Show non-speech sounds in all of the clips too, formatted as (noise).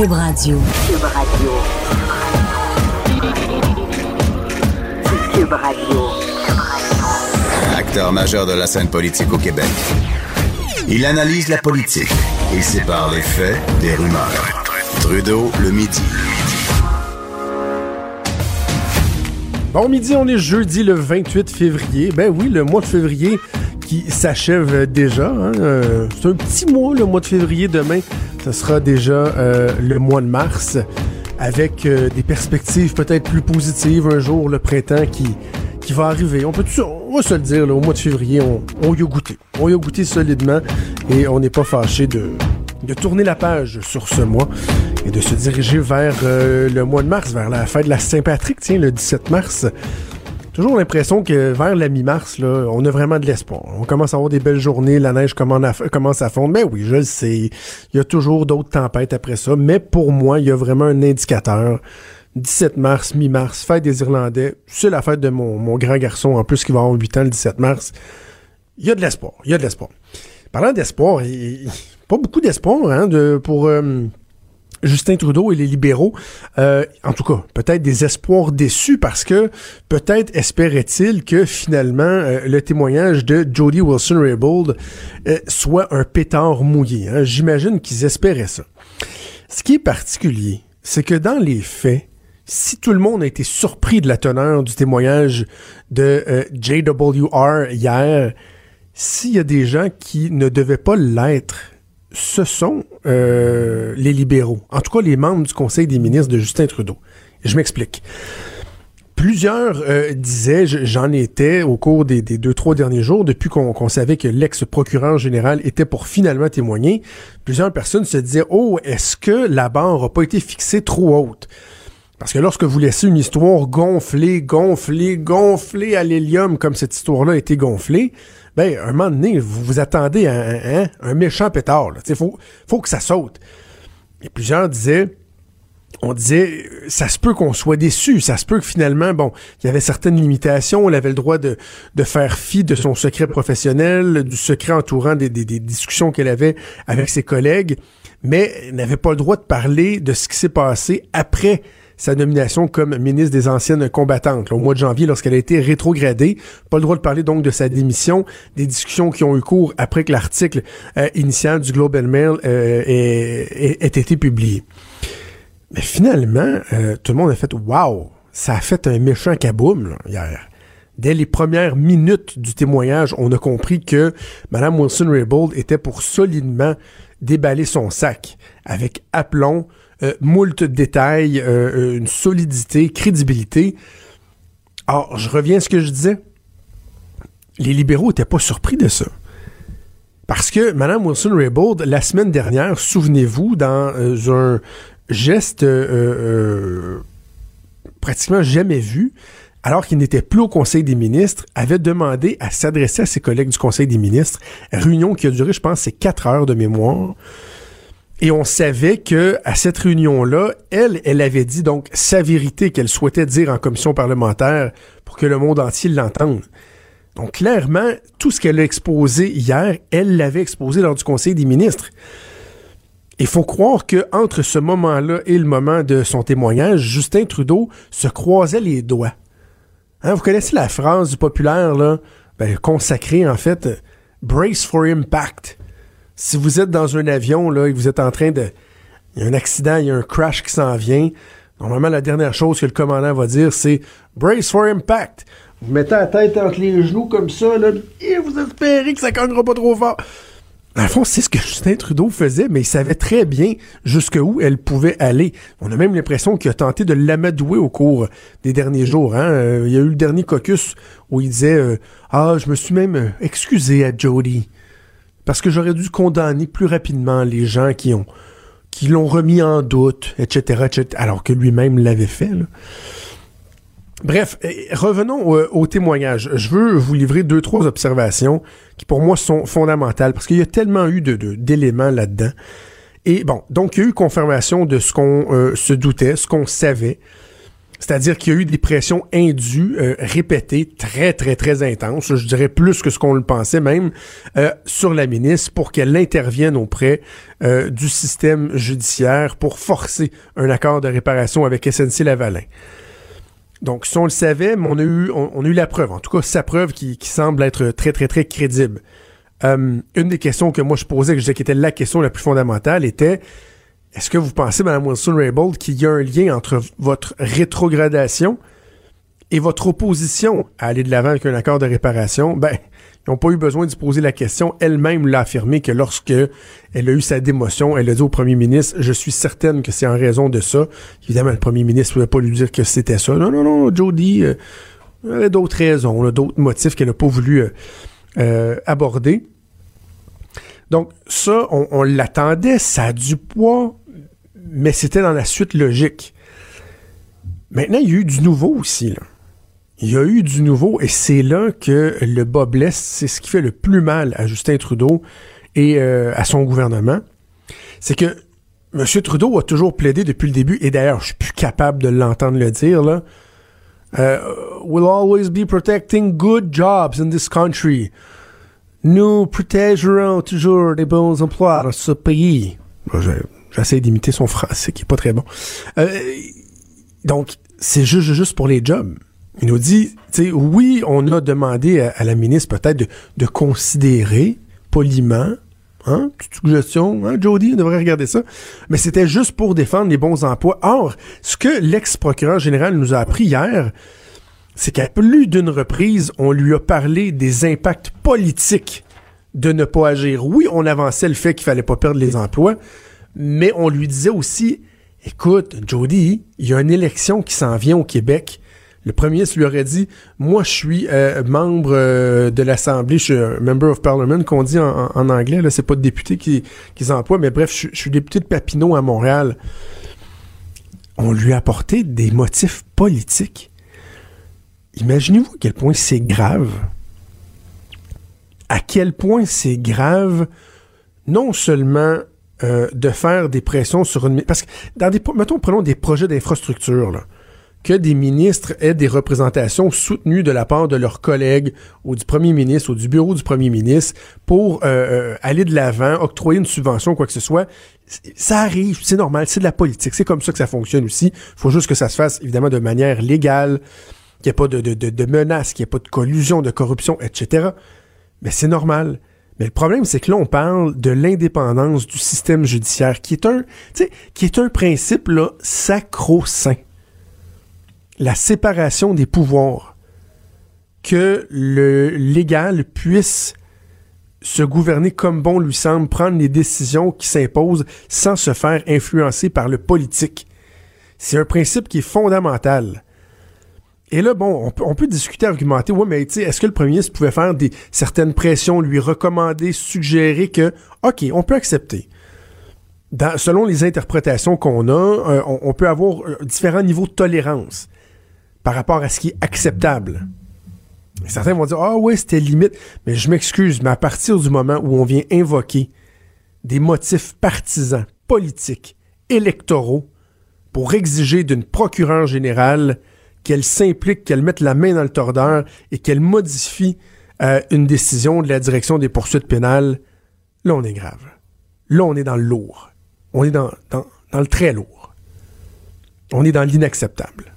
Cube Radio. Cube Radio. Cube Radio. Acteur majeur de la scène politique au Québec. Il analyse la politique et sépare les faits des rumeurs. Trudeau le midi. Bon midi, on est jeudi le 28 février. Ben oui, le mois de février qui s'achève déjà. Hein. Euh, c'est un petit mois, le mois de février. Demain, ce sera déjà euh, le mois de mars avec euh, des perspectives peut-être plus positives. Un jour, le printemps qui, qui va arriver. On peut on va se le dire, au mois de février, on, on y a goûté. On y a goûté solidement et on n'est pas fâché de, de tourner la page sur ce mois et de se diriger vers euh, le mois de mars, vers la fête de la Saint-Patrick, tiens, le 17 mars. Toujours l'impression que vers la mi-mars, là, on a vraiment de l'espoir. On commence à avoir des belles journées, la neige commence à fondre. Mais oui, je le sais, il y a toujours d'autres tempêtes après ça. Mais pour moi, il y a vraiment un indicateur. 17 mars, mi-mars, fête des Irlandais. C'est la fête de mon, mon, grand garçon, en plus, qui va avoir 8 ans le 17 mars. Il y a de l'espoir. Il y a de l'espoir. Parlant d'espoir, pas beaucoup d'espoir hein, de, pour... Euh, Justin Trudeau et les libéraux, euh, en tout cas, peut-être des espoirs déçus parce que peut-être espérait-il que finalement euh, le témoignage de Jody Wilson-Raybould euh, soit un pétard mouillé. Hein. J'imagine qu'ils espéraient ça. Ce qui est particulier, c'est que dans les faits, si tout le monde a été surpris de la teneur du témoignage de JWR hier, s'il y a des gens qui ne devaient pas l'être, ce sont euh, les libéraux, en tout cas les membres du Conseil des ministres de Justin Trudeau. Je m'explique. Plusieurs euh, disaient, j'en étais au cours des, deux, trois derniers jours, depuis qu'on savait que l'ex-procureur général était pour finalement témoigner, plusieurs personnes se disaient, oh, est-ce que la barre n'a pas été fixée trop haute? Parce que lorsque vous laissez une histoire gonfler, gonfler, gonfler à l'hélium comme cette histoire-là a été gonflée, ben, un moment donné, vous vous attendez à un, un, méchant pétard. Il faut, faut que ça saute. Et plusieurs disaient, on disait, ça se peut qu'on soit déçu, ça se peut que finalement, bon, il y avait certaines limitations, on avait le droit de, faire fi de son secret professionnel, du secret entourant des, des, des discussions qu'elle avait avec ses collègues, mais n'avait pas le droit de parler de ce qui s'est passé après sa nomination comme ministre des Anciennes combattantes au mois de janvier lorsqu'elle a été rétrogradée. Pas le droit de parler donc de sa démission, des discussions qui ont eu cours après que l'article euh, initial du Global Mail euh, ait, été publié. Mais finalement, euh, tout le monde a fait Wow! Ça a fait un méchant kaboum hier. Dès les premières minutes du témoignage, on a compris que Mme Wilson-Raybould était pour solidement déballer son sac avec aplomb, euh, moult détails, euh, euh, une solidité, crédibilité. Alors, je reviens à ce que je disais. Les libéraux n'étaient pas surpris de ça. Parce que Mme Wilson-Raybould, la semaine dernière, souvenez-vous, dans un geste pratiquement jamais vu, alors qu'il n'était plus au Conseil des ministres, avait demandé à s'adresser à ses collègues du Conseil des ministres, réunion qui a duré, je pense, c'est quatre heures de mémoire, et on savait que à cette réunion-là, elle, elle avait dit donc sa vérité qu'elle souhaitait dire en commission parlementaire pour que le monde entier l'entende. Donc clairement, tout ce qu'elle a exposé hier, elle l'avait exposé lors du Conseil des ministres. Il faut croire que entre ce moment-là et le moment de son témoignage, Justin Trudeau se croisait les doigts. Hein, vous connaissez la phrase populaire là, ben, consacrée en fait, brace for impact si vous êtes dans un avion là, et vous êtes en train de. Il y a un accident, il y a un crash qui s'en vient. Normalement, la dernière chose que le commandant va dire, c'est Brace for impact. Vous mettez la tête entre les genoux comme ça, là, et vous espérez que ça cognera pas trop fort. Dans le fond, c'est ce que Justin Trudeau faisait, mais il savait très bien jusqu'où elle pouvait aller. On a même l'impression qu'il a tenté de l'amadouer au cours des derniers jours. Hein. Euh, il y a eu le dernier caucus où il disait euh, Ah, je me suis même euh, excusé à Jody. Parce que j'aurais dû condamner plus rapidement les gens qui ont qui l'ont remis en doute, etc., etc., alors que lui-même l'avait fait. Bref, revenons au, témoignage. Je veux vous livrer deux, trois observations qui pour moi sont fondamentales parce qu'il y a tellement eu de, d'éléments là-dedans. Et bon, donc il y a eu confirmation de ce qu'on euh, se doutait, ce qu'on savait. C'est-à-dire qu'il y a eu des pressions indues, euh, répétées, très, très, très intenses, je dirais plus que ce qu'on le pensait même, euh, sur la ministre pour qu'elle intervienne auprès euh, du système judiciaire pour forcer un accord de réparation avec SNC-Lavalin. Donc, si on le savait, on a eu, on, a eu la preuve, en tout cas sa preuve qui, qui semble être très, très, très crédible. une des questions que moi je posais, que je disais qui était la question la plus fondamentale, était est-ce que vous pensez, Mme Wilson-Raybould, qu'il y a un lien entre votre rétrogradation et votre opposition à aller de l'avant avec un accord de réparation? Ben, ils n'ont pas eu besoin de se poser la question. Elle-même l'a affirmé que lorsque elle a eu sa démotion, elle a dit au premier ministre, je suis certaine que c'est en raison de ça. Évidemment, le premier ministre ne pouvait pas lui dire que c'était ça. Non, non, non, Jody, euh, y avait d'autres raisons, d'autres motifs qu'elle n'a pas voulu euh, euh, aborder. Donc, ça, on l'attendait, ça a du poids mais c'était dans la suite logique. Maintenant, il y a eu du nouveau aussi. Il y a eu du nouveau et c'est là que le bas blesse. C'est ce qui fait le plus mal à Justin Trudeau et euh, à son gouvernement. C'est que M. Trudeau a toujours plaidé depuis le début, et d'ailleurs, je suis plus capable de l'entendre le dire. Euh, we'll always be protecting good jobs in this country. Nous protégerons toujours les bons emplois dans ce pays. J'essaie d'imiter son français qui est pas très bon. Euh, donc, c'est juste, juste pour les jobs. Il nous dit, oui, on a demandé à, la ministre peut-être de, considérer poliment, hein, petite suggestion, hein, Jody, on devrait regarder ça, mais c'était juste pour défendre les bons emplois. Or, ce que l'ex-procureur général nous a appris hier, c'est qu'à plus d'une reprise, on lui a parlé des impacts politiques de ne pas agir. Oui, on avançait le fait qu'il fallait pas perdre les emplois, mais on lui disait aussi, écoute, Jody, il y a une élection qui s'en vient au Québec. Le premier ministre lui aurait dit, moi, je suis euh, membre euh, de l'Assemblée, je suis member of parliament, qu'on dit en, anglais, là, c'est pas de député qui, qui mais bref, je, suis député de Papineau à Montréal. On lui a apporté des motifs politiques. Imaginez-vous à quel point c'est grave. À quel point c'est grave, non seulement euh, de faire des pressions sur une... Parce que, dans des, mettons, prenons des projets d'infrastructure, que des ministres aient des représentations soutenues de la part de leurs collègues ou du premier ministre ou du bureau du premier ministre pour euh, euh, aller de l'avant, octroyer une subvention, quoi que ce soit. Ça arrive, c'est normal, c'est de la politique, c'est comme ça que ça fonctionne aussi. Il faut juste que ça se fasse, évidemment, de manière légale, qu'il n'y ait pas de, de, de, de menaces, qu'il n'y ait pas de collusion, de corruption, etc. Mais c'est normal. Mais le problème, c'est que là, on parle de l'indépendance du système judiciaire, qui est un, principe sacro-saint. La séparation des pouvoirs. Que le légal puisse se gouverner comme bon lui semble, prendre les décisions qui s'imposent sans se faire influencer par le politique. C'est un principe qui est fondamental. Et là, bon, on peut, discuter, argumenter, ouais, mais est-ce que le premier ministre pouvait faire des certaines pressions, lui recommander, suggérer que, OK, on peut accepter. Selon les interprétations qu'on a, euh, on, peut avoir euh, différents niveaux de tolérance par rapport à ce qui est acceptable. certains vont dire, ah ouais, c'était limite. Mais je m'excuse, mais à partir du moment où on vient invoquer des motifs partisans, politiques, électoraux, pour exiger d'une procureure générale qu'elle s'implique, qu'elle mette la main dans le tordeur et qu'elle modifie euh, une décision de la direction des poursuites pénales, là, on est grave. Là, on est dans le lourd. On est dans, le très lourd. On est dans l'inacceptable.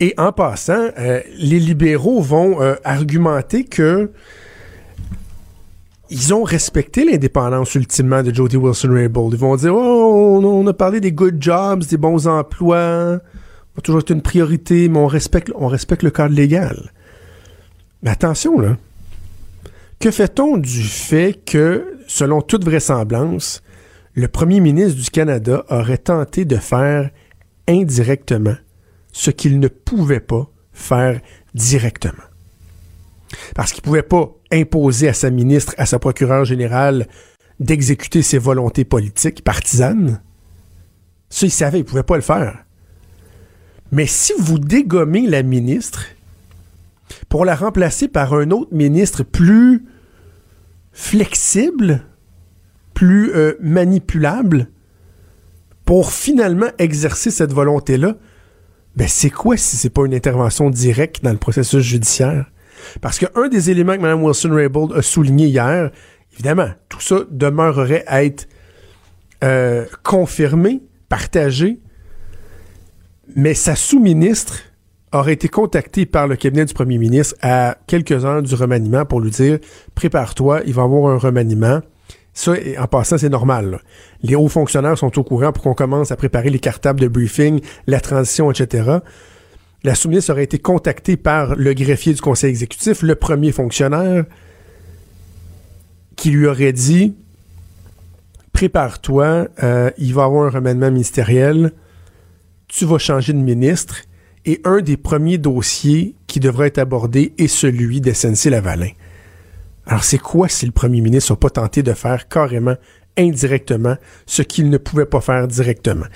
Et en passant, euh, les libéraux vont euh, argumenter que ils ont respecté l'indépendance ultimement de Jody Wilson-Raybould. Ils vont dire, oh, on a parlé des good jobs, des bons emplois, va toujours être une priorité, mais on respecte, on respecte le cadre légal. Mais attention, là. Que fait-on du fait que, selon toute vraisemblance, le premier ministre du Canada aurait tenté de faire indirectement ce qu'il ne pouvait pas faire directement? Parce qu'il ne pouvait pas imposer à sa ministre, à sa procureure générale, d'exécuter ses volontés politiques partisanes. Ça, il savait, il ne pouvait pas le faire. Mais si vous dégommez la ministre pour la remplacer par un autre ministre plus flexible, plus euh, manipulable, pour finalement exercer cette volonté-là, ben c'est quoi si c'est pas une intervention directe dans le processus judiciaire? Parce qu'un des éléments que Mme Wilson-Raybould a souligné hier, évidemment, tout ça demeurerait à être euh, confirmé, partagé, mais sa sous-ministre aurait été contactée par le cabinet du premier ministre à quelques heures du remaniement pour lui dire prépare-toi, il va y avoir un remaniement. Ça, en passant, c'est normal. Les hauts fonctionnaires sont au courant pour qu'on commence à préparer les cartables de briefing, la transition, etc. La sous-ministre aurait été contactée par le greffier du conseil exécutif, le premier fonctionnaire, qui lui aurait dit Prépare-toi, euh, il va y avoir un remaniement ministériel, tu vas changer de ministre, et un des premiers dossiers qui devrait être abordé est celui d'SNC-Lavalin. Alors, c'est quoi si le premier ministre n'a pas tenté de faire carrément, indirectement, ce qu'il ne pouvait pas faire directement?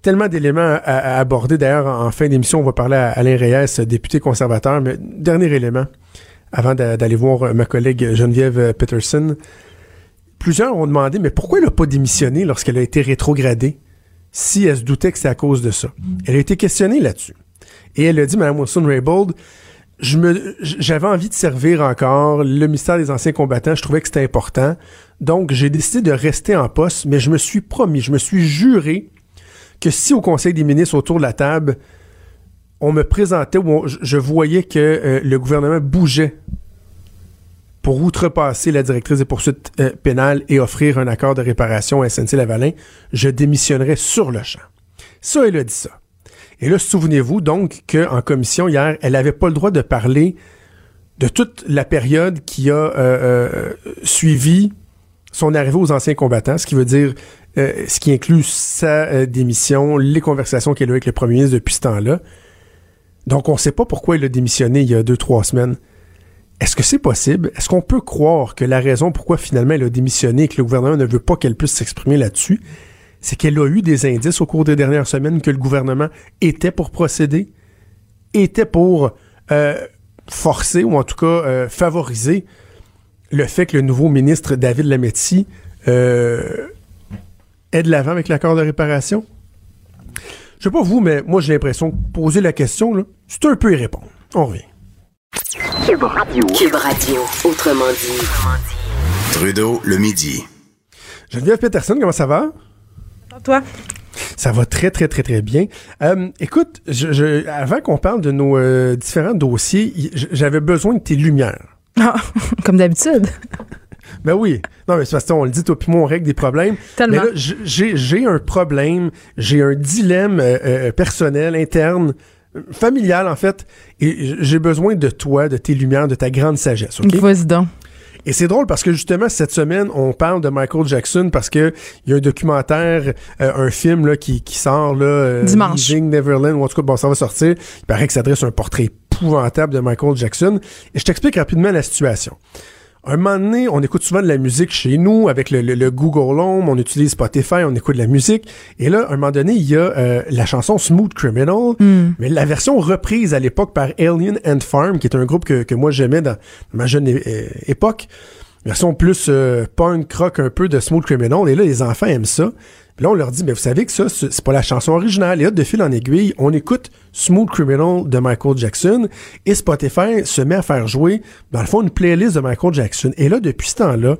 tellement d'éléments à, aborder. D'ailleurs, en fin d'émission, on va parler à Alain Reyes, député conservateur. Mais dernier élément, avant d'aller voir ma collègue Geneviève Peterson. Plusieurs ont demandé, mais pourquoi elle n'a pas démissionné lorsqu'elle a été rétrogradée? Si elle se doutait que c'est à cause de ça? Elle a été questionnée là-dessus. Et elle a dit, Mme Wilson-Raybould, j'avais envie de servir encore le ministère des anciens combattants. Je trouvais que c'était important. Donc, j'ai décidé de rester en poste, mais je me suis promis, je me suis juré que si au Conseil des ministres, autour de la table, on me présentait ou je voyais que euh, le gouvernement bougeait pour outrepasser la directrice des poursuites euh, pénales et offrir un accord de réparation à SNC-Lavalin, je démissionnerais sur le champ. Ça, elle a dit ça. Et là, souvenez-vous donc qu'en commission hier, elle n'avait pas le droit de parler de toute la période qui a euh, suivi son arrivée aux anciens combattants, ce qui veut dire euh, ce qui inclut sa euh, démission, les conversations qu'elle a eu avec le premier ministre depuis ce temps-là. Donc, on ne sait pas pourquoi il a démissionné il y a deux, trois semaines. Est-ce que c'est possible? Est-ce qu'on peut croire que la raison pourquoi finalement elle a démissionné et que le gouvernement ne veut pas qu'elle puisse s'exprimer là-dessus, c'est qu'elle a eu des indices au cours des dernières semaines que le gouvernement était pour procéder, était pour euh, forcer ou en tout cas favoriser le fait que le nouveau ministre David Lametti est de l'avant avec l'accord de réparation? Je sais pas vous, mais moi j'ai l'impression que poser la question, c'est un peu y répondre. On revient. Cube Radio. Cube Radio, autrement dit. Trudeau, le midi. Geneviève Peterson, comment ça va? Toi? Ça va très, très, très, très bien. Euh, écoute, je, avant qu'on parle de nos euh, différents dossiers, j'avais besoin de tes lumières. Ah, (laughs) comme d'habitude. (laughs) Ben oui. Non, mais c'est parce on le dit, toi puis moi, on règle des problèmes. Tellement. Mais là, j'ai un problème, j'ai un dilemme euh, personnel, interne, familial, en fait, et j'ai besoin de toi, de tes lumières, de ta grande sagesse. OK? Vas-y donc. Et c'est drôle parce que justement cette semaine on parle de Michael Jackson parce que il y a un documentaire, euh, un film là qui, qui sort là dimanche, Neverland ou en tout cas bon ça va sortir. Il paraît que ça adresse un portrait épouvantable de Michael Jackson. Et je t'explique rapidement la situation un moment donné, on écoute souvent de la musique chez nous avec le, Google Home, on utilise Spotify, on écoute de la musique. Et là, un moment donné, il y a euh, la chanson Smooth Criminal, hmm. mais la version reprise à l'époque par Alien and Farm, qui est un groupe que, que moi j'aimais dans ma jeune époque. Version plus euh, punk rock un peu de Smooth Criminal. Et là, les enfants aiment ça. Puis là, on leur dit, mais vous savez que ça, c'est pas la chanson originale. Et là, de fil en aiguille, on écoute Smooth Criminal de Michael Jackson et Spotify se met à faire jouer, dans le fond, une playlist de Michael Jackson. Et là, depuis ce temps-là,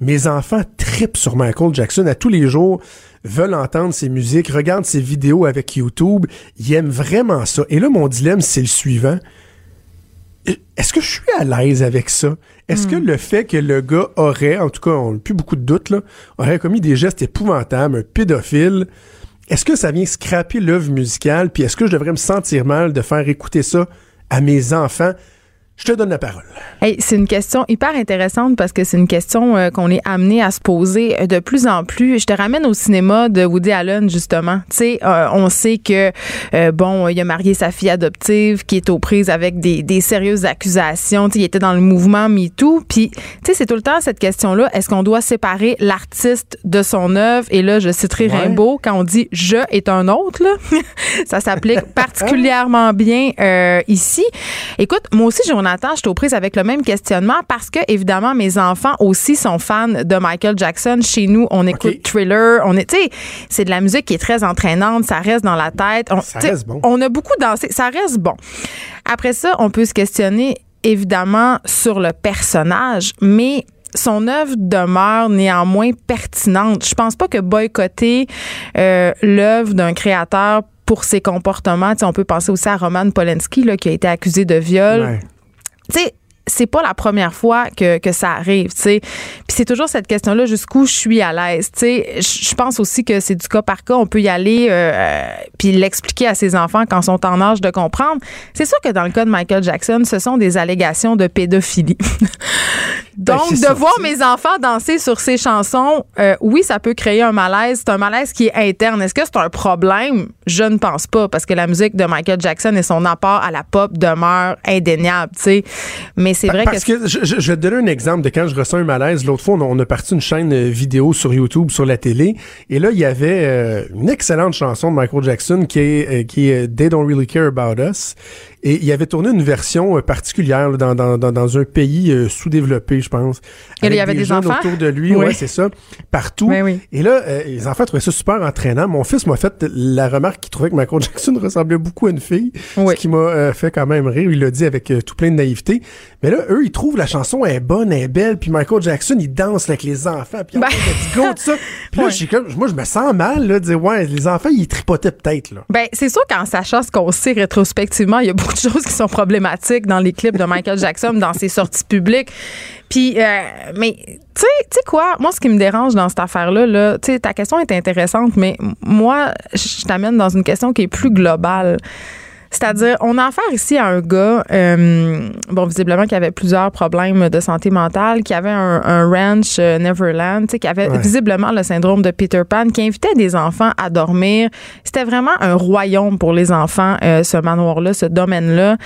mes enfants tripent sur Michael Jackson à tous les jours, veulent entendre ses musiques, regardent ses vidéos avec YouTube, ils aiment vraiment ça. Et là, mon dilemme, c'est le suivant. Est-ce que je suis à l'aise avec ça? Est-ce que hmm. le fait que le gars aurait, en tout cas, on n'a plus beaucoup de doutes, là, aurait commis des gestes épouvantables, un pédophile, est-ce que ça vient scraper l'œuvre musicale? Puis est-ce que je devrais me sentir mal de faire écouter ça à mes enfants? Je te donne la parole. Hey, c'est une question hyper intéressante parce que c'est une question euh, qu'on est amené à se poser euh, de plus en plus. Je te ramène au cinéma de Woody Allen justement. Tu sais, euh, on sait que bon, il a marié sa fille adoptive qui est aux prises avec des, des sérieuses accusations. Tu sais, il était dans le mouvement MeToo. Puis, tu sais, c'est tout le temps cette question-là. Est-ce qu'on doit séparer l'artiste de son œuvre? Et là, je citerai Rimbaud quand on dit je est un autre. Là. (laughs) Ça s'applique (laughs) particulièrement bien ici. Écoute, moi aussi j'ai Jonathan, je suis aux prises avec le même questionnement parce que, évidemment, mes enfants aussi sont fans de Michael Jackson. Chez nous, on écoute Thriller. On est, c'est de la musique qui est très entraînante. Ça reste dans la tête. On, ça reste bon. On a beaucoup dansé. Ça reste bon. Après ça, on peut se questionner, évidemment, sur le personnage, mais son œuvre demeure néanmoins pertinente. Je pense pas que boycotter euh, l'œuvre d'un créateur pour ses comportements, on peut penser aussi à Roman Polanski là, qui a été accusé de viol. Ouais. Tu sais, c'est pas la première fois que, que ça arrive, tu sais. Puis c'est toujours cette question-là, jusqu'où je suis à l'aise, tu sais. Je pense aussi que c'est du cas par cas. On peut y aller euh, puis l'expliquer à ses enfants quand ils sont en âge de comprendre. C'est sûr que dans le cas de Michael Jackson, ce sont des allégations de pédophilie. (laughs) Donc, Ben, c'est de voir mes enfants danser sur ces chansons, euh, oui, ça peut créer un malaise. C'est un malaise qui est interne. Est-ce que c'est un problème? Je ne pense pas, parce que la musique de Michael Jackson et son apport à la pop demeure indéniable, tu sais. Mais c'est vrai Parce que, je, je- je vais te donner un exemple de quand je ressens un malaise. L'autre fois, on a, on a parti une chaîne euh, vidéo sur YouTube, sur la télé, et là, il y avait euh, une excellente chanson de Michael Jackson qui est, euh, qui est They Don't Really Care About Us. Et il avait tourné une version euh, particulière là, dans, dans, dans, dans un pays euh, sous-développé, je pense. Et il y avait des jeunes enfants? autour de lui, Oui. ouais, c'est ça, partout. Oui, oui. Et là, euh, les enfants trouvaient ça super entraînant. Mon fils m'a fait la remarque qu'il trouvait que Michael Jackson (laughs) ressemblait beaucoup à une fille, Oui. ce qui m'a euh, fait quand même rire. Il l'a dit avec tout plein de naïveté. Mais là, eux, ils trouvent la chanson est bonne, elle est belle, puis Michael Jackson, il danse avec les enfants, puis Ben. let's go, tout ça. (laughs) Puis là, Ouais. j'ai comme, moi, je me sens mal, là, de dire, ouais, les enfants, ils tripotaient peut-être, là. Ben, c'est sûr qu'en sachant ce qu'on sait rétrospectivement, il y a beaucoup choses qui sont problématiques dans les clips de Michael Jackson, dans ses sorties publiques. Puis, euh, mais, tu sais, quoi? Moi, ce qui me dérange dans cette affaire-là, là, tu sais, ta question est intéressante, mais moi, je t'amène dans une question qui est plus globale. C'est-à-dire, on a affaire ici à un gars, euh, bon, visiblement, qui avait plusieurs problèmes de santé mentale, qui avait un, un ranch euh, Neverland, tu sais, qui avait Ouais. visiblement le syndrome de Peter Pan, qui invitait des enfants à dormir. C'était vraiment un royaume pour les enfants, euh, ce manoir-là, ce domaine-là.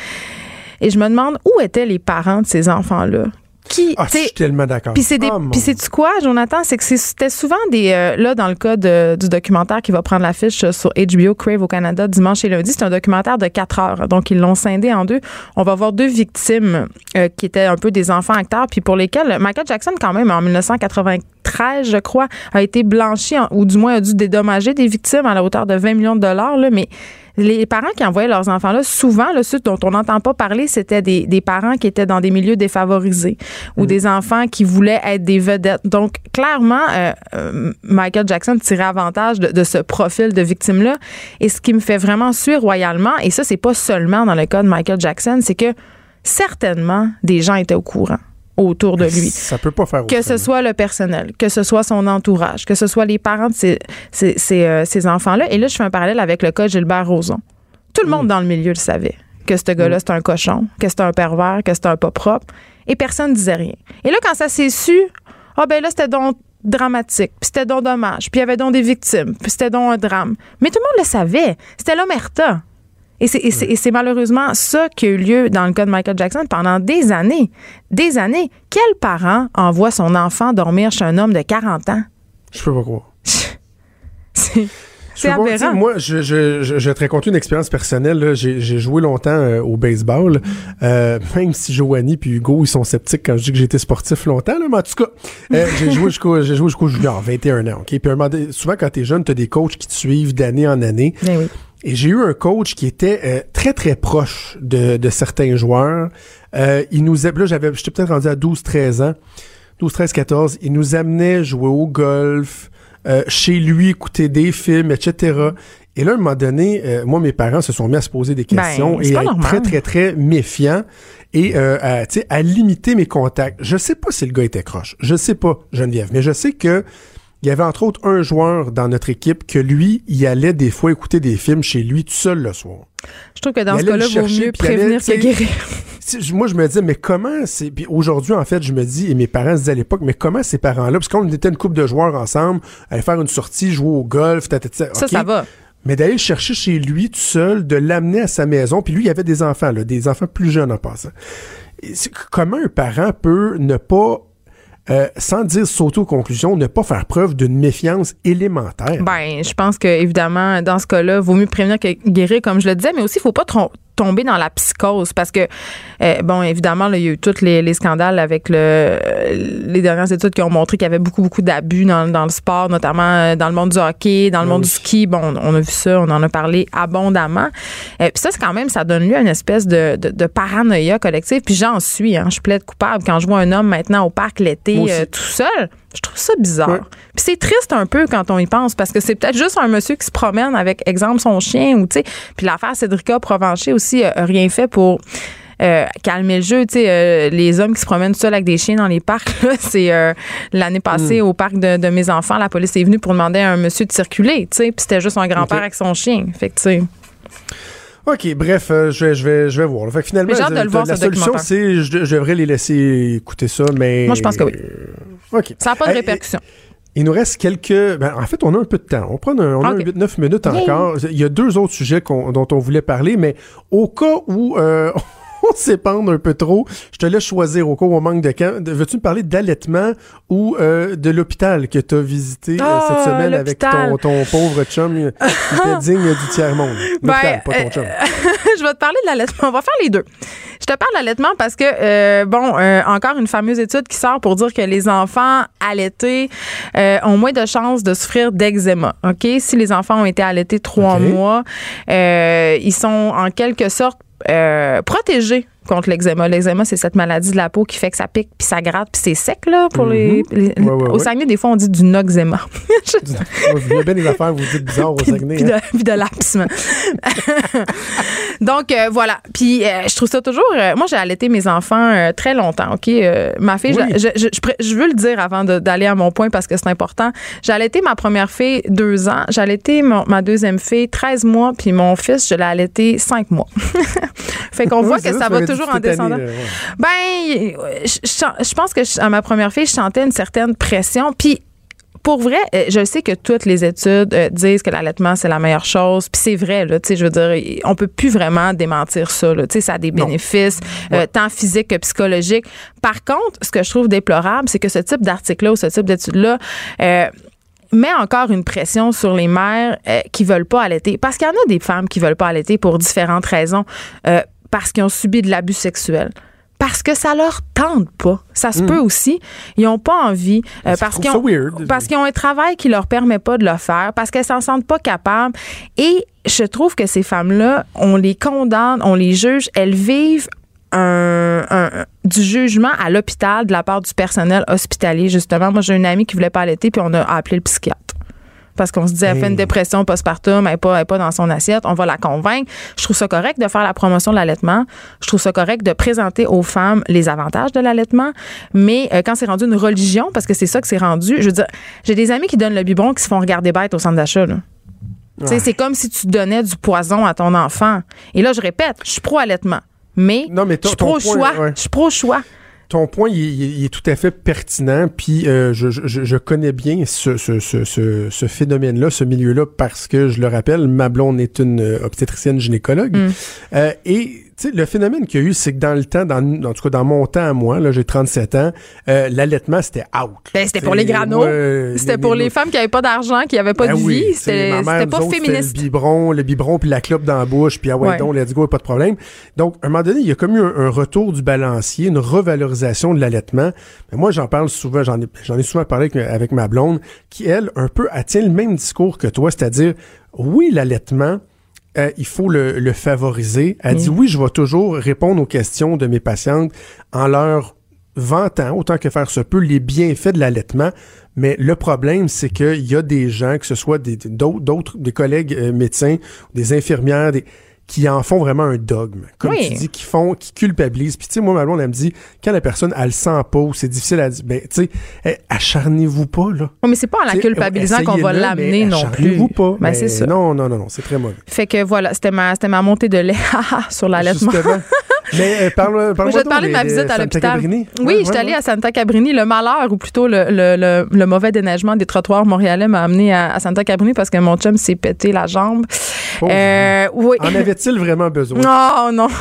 Et je me demande où étaient les parents de ces enfants-là? Qui, Ah, je suis tellement d'accord. puis c'est des, Oh, puis c'est quoi, Jonathan, c'est que c'était souvent des euh, là dans le cas de- du documentaire qui va prendre l'affiche euh, sur HBO Crave au Canada dimanche et lundi, c'est un documentaire de 4 heures. Donc ils l'ont scindé en deux. On va voir deux victimes euh, qui étaient un peu des enfants acteurs puis pour lesquels Michael Jackson quand même en 1993, je crois, a été blanchi en- ou du moins a dû dédommager des victimes à la hauteur de 20 millions de dollars là, mais les parents qui envoyaient leurs enfants là, souvent, là, ceux dont on n'entend pas parler, c'était des, des parents qui étaient dans des milieux défavorisés ou des enfants qui voulaient être des vedettes. Donc, clairement, euh, euh, Michael Jackson tirait avantage de, de ce profil de victime-là. Et ce qui me fait vraiment suer royalement, et ça, c'est pas seulement dans le cas de Michael Jackson, c'est que certainement des gens étaient au courant autour de lui Ça peut pas faire que ce soit le personnel, que ce soit son entourage, que ce soit les parents de ces, ces, ces, euh, ces enfants-là. Et là, je fais un parallèle avec le cas de Gilbert Rozon. Tout le monde dans le milieu le savait que ce gars-là, c'était un cochon, que c'était un pervers, que c'était un pas propre. Et personne ne disait rien. Et là, quand ça s'est su, ah ben là, c'était donc dramatique, puis c'était donc dommage, puis il y avait donc des victimes, puis c'était donc un drame. Mais tout le monde le savait. C'était l'omerta. Et c'est, malheureusement ça qui a eu lieu dans le cas de Michael Jackson pendant des années. Des années. Quel parent envoie son enfant dormir chez un homme de 40 ans? Je peux pas croire. (laughs) C'est, aberrant. Moi, je, je, je, je vais te raconter une expérience personnelle. J'ai joué longtemps euh, au baseball. Euh, même si Joanie puis Hugo, ils sont sceptiques quand je dis que j'étais sportif longtemps. Là, mais en tout cas, euh, (laughs) j'ai joué jusqu'au jusqu'au junior, 21 ans. ok? Puis à un moment donné, souvent, quand t'es jeune, t'as des coachs qui te suivent d'année en année. Ben oui. Et j'ai eu un coach qui était euh, très, très proche de, de certains joueurs. Euh, il nous a- là, j'avais, j'étais peut-être rendu à 12, 13 ans. 12, 13, 14. Il nous amenait jouer au golf, euh, chez lui, écouter des films, etc. Et là, à un moment donné, euh, moi, mes parents se sont mis à se poser des Ben, questions et à être très, très, très méfiants et euh, à, à limiter mes contacts. Je sais pas si le gars était croche. Je sais pas, Geneviève, mais je sais que il y avait entre autres un joueur dans notre équipe que lui, il allait des fois écouter des films chez lui tout seul le soir. Je trouve que dans Il ce cas-là, vaut mieux allait, prévenir que guérir. Moi, je me disais, mais comment c'est. Puis aujourd'hui, en fait, je me dis, et mes parents se disaient à l'époque, mais comment ces parents-là, parce qu'on était une couple de joueurs ensemble, aller faire une sortie, jouer au golf, ta, ta, ta, Ça, ça va. Mais d'aller le chercher chez lui tout seul, de l'amener à sa maison, puis lui, il y avait des enfants, là, des enfants plus jeunes en passant. Et Comment un parent peut ne pas, euh, sans dire conclusions, ne pas faire preuve d'une méfiance élémentaire? Ben, je pense que évidemment, dans ce cas-là, vaut mieux prévenir que guérir, comme je le disais, mais aussi, il faut pas trom- tomber dans la psychose parce que, euh, bon, évidemment, il y a eu tous les, scandales avec le, les dernières études qui ont montré qu'il y avait beaucoup, beaucoup d'abus dans, dans, le sport, notamment euh, dans le monde du hockey, dans le monde du ski. Bon, on a vu ça, on en a parlé abondamment. Euh, puis ça, c'est quand même, ça donne lieu à une espèce de, de, paranoïa collective. Puis j'en suis, hein, je plaide coupable quand je vois un homme maintenant au parc l'été tout seul. Je trouve ça bizarre. Puis c'est triste un peu quand on y pense parce que c'est peut-être juste un monsieur qui se promène avec, exemple, son chien ou, tu sais. Puis l'affaire Cédrica Provencher aussi a rien fait pour. Euh, calmer le jeu. Tu sais, euh, les hommes qui se promènent seuls avec des chiens dans les parcs, (laughs) c'est euh, l'année passée hmm. au parc de, mes enfants, la police est venue pour demander à un monsieur de circuler. Tu sais, puis c'était juste un grand-père avec son chien. Fait que, tu sais. OK, bref, je, vais, je, vais, je vais voir. Fait que finalement, la solution, c'est je, je devrais les laisser écouter ça, mais. Moi, je pense que oui. Ça n'a pas de répercussion. Il nous reste quelques. Ben, en fait, on a un peu de temps. On prend un, on a 8-9 minutes encore. Il y a deux autres sujets dont on voulait parler, mais au cas où euh, (laughs) on s'épande un peu trop. Je te laisse choisir au cas où on manque de camp. Veux-tu me parler d'allaitement ou euh, de l'hôpital que tu as visité euh, cette ah, semaine avec ton, ton, pauvre chum qui était (laughs) digne du tiers-monde? Ben, pas ton chum. Euh, (laughs) je vais te parler de l'allaitement. On va faire les deux. Je te parle d'allaitement parce que, bon, encore une fameuse étude qui sort pour dire que les enfants allaités ont moins de chances de souffrir d'eczéma. OK? Si les enfants ont été allaités trois mois, ils sont en quelque sorte euh, protégé contre l'eczéma. L'eczéma, c'est cette maladie de la peau qui fait que ça pique puis ça gratte puis c'est sec là pour les, mhm. au Saguenay des fois on dit du noxéma. Il y a bien des affaires vous dites bizarres au Saguenay. Puis de, hein. de l'apsement. (laughs) Donc euh, voilà. Puis euh, je trouve ça toujours moi j'ai allaité mes enfants très longtemps, OK? Ma fille je, je, je, veux le dire avant d'aller à mon point parce que c'est important. J'ai allaité ma première fille deux ans, j'ai allaité ma deuxième fille 13 mois puis mon fils je l'ai allaité cinq mois. (laughs) fait qu'on voit que ça va toujours en descendant. Ben, je, pense que à ma première fille, je sentais une certaine pression. Puis pour vrai, euh, je sais que toutes les études euh, disent que l'allaitement c'est la meilleure chose, puis c'est vrai là, tu sais, je veux dire, on peut plus vraiment démentir ça là, tu sais, ça a des bénéfices euh, tant physiques que psychologiques. Par contre, ce que je trouve déplorable, c'est que ce type d'article là ou ce type d'étude là met encore une pression sur les mères qui veulent pas allaiter. Parce qu'il y en a des femmes qui veulent pas allaiter pour différentes raisons parce qu'ils ont subi de l'abus sexuel parce que ça leur tente pas. Ça se hmm. peut aussi. Ils ont pas envie euh, parce qu'ils ont parce qu'ils ont un travail qui leur permet pas de le faire, parce qu'elles s'en sentent pas capables. Et je trouve que ces femmes-là, on les condamne, on les juge, elles vivent un, du jugement à l'hôpital de la part du personnel hospitalier justement. Moi, j'ai une amie qui voulait pas allaiter puis on a appelé le psychiatre parce qu'on se dit, elle fait une dépression postpartum, elle n'est pas, pas dans son assiette, on va la convaincre. Je trouve ça correct de faire la promotion de l'allaitement. Je trouve ça correct de présenter aux femmes les avantages de l'allaitement. Mais euh, quand c'est rendu une religion, parce que c'est ça que c'est rendu, je veux dire, j'ai des amis qui donnent le biberon qui se font regarder bête au centre d'achat. C'est comme si tu donnais du poison à ton enfant. Et là, je répète, je suis pro-allaitement. Mais, je suis pro-choix. Je suis pro-choix ton point, il, est tout à fait pertinent. Puis euh, je, je, je, connais bien ce, ce, ce, ce phénomène-là, ce milieu-là, parce que je le rappelle, ma blonde est une euh, obstétricienne gynécologue. Mm. Euh, et le phénomène qu'il y a eu, c'est que dans le temps, dans, en tout cas dans mon temps à moi, là, j'ai 37 ans, euh, l'allaitement, c'était out. Ben, c'était pour les granos. c'était pour les, femmes qui n'avaient pas d'argent, qui n'avaient pas ben de vie. C'était pas féministe. Le biberon, le biberon, puis la clope dans la bouche, puis ah ouais, donc, let's go, pas de problème. Donc, à un moment donné, il y a comme eu un, retour du balancier, une revalorisation de l'allaitement. Mais moi, j'en parle souvent, j'en ai, j'en ai souvent parlé avec, avec ma blonde, qui, elle, un peu, tient le même discours que toi, c'est-à-dire, oui, l'allaitement, euh, il faut le, favoriser. Elle dit oui, je vais toujours répondre aux questions de mes patientes en leur vantant, autant que faire se peut, les bienfaits de l'allaitement. Mais le problème, c'est qu'il y a des gens, que ce soit des, d'autres, des collègues euh, médecins, des infirmières, des, qui en font vraiment un dogme. Comme tu dis, qui font, qui culpabilisent. Puis tu sais, moi, ma blonde, elle me dit, quand la personne, elle le sent pas ou c'est difficile à dire, ben, tu sais, acharnez-vous pas, là. mais c'est pas en la culpabilisant qu'on va l'amener non plus. Acharnez-vous pas. Ben, c'est ça. Non, non, non, non, c'est très mauvais. Fait que voilà, c'était ma, c'était ma montée de lait (laughs) sur l'allaitement. Mais euh, parle, (laughs) parle je vais te parler de ma visite à l'hôpital. Oui, ouais, je suis allée à Santa Cabrini. Le malheur, ou plutôt le, le, le, mauvais déneigement des trottoirs montréalais m'a amené à, Santa Cabrini parce que mon chum s'est pété la jambe. Euh, oui. En avait-il vraiment besoin? Non, non. (laughs)